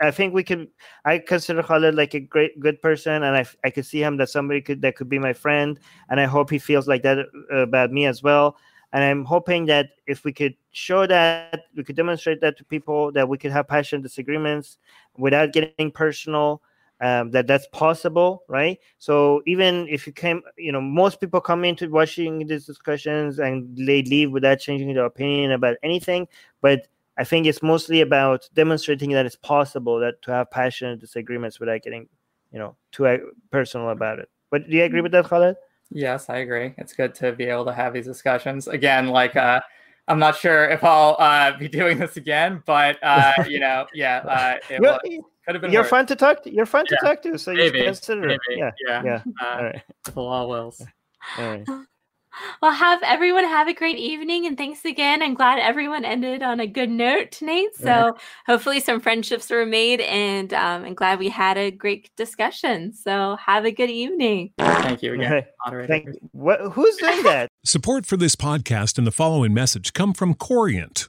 I think we could. I consider Khalid like a great, good person, and I I could see him that somebody could that could be my friend, and I hope he feels like that uh, about me as well. And I'm hoping that if we could show that, we could demonstrate that to people that we could have passionate disagreements without getting personal. Um, that that's possible, right? So even if you came, you know, most people come into watching these discussions and they leave without changing their opinion about anything. But I think it's mostly about demonstrating that it's possible that to have passionate disagreements without getting, you know, too uh, personal about it. But do you agree with that, Khaled? Yes, I agree. It's good to be able to have these discussions again. Like, uh, I'm not sure if I'll uh, be doing this again, but uh, you know, yeah, uh, it was, could have been. You're worse. fun to talk. To. You're fun yeah. to talk to. So maybe, you consider maybe. it. Yeah, yeah, yeah. Uh, All right. Law wills. All right. Well, have everyone have a great evening, and thanks again. I'm glad everyone ended on a good note tonight. So yeah. hopefully, some friendships were made, and um, I'm glad we had a great discussion. So have a good evening. Thank you again, Thank you. What, who's doing that? Support for this podcast and the following message come from Corient.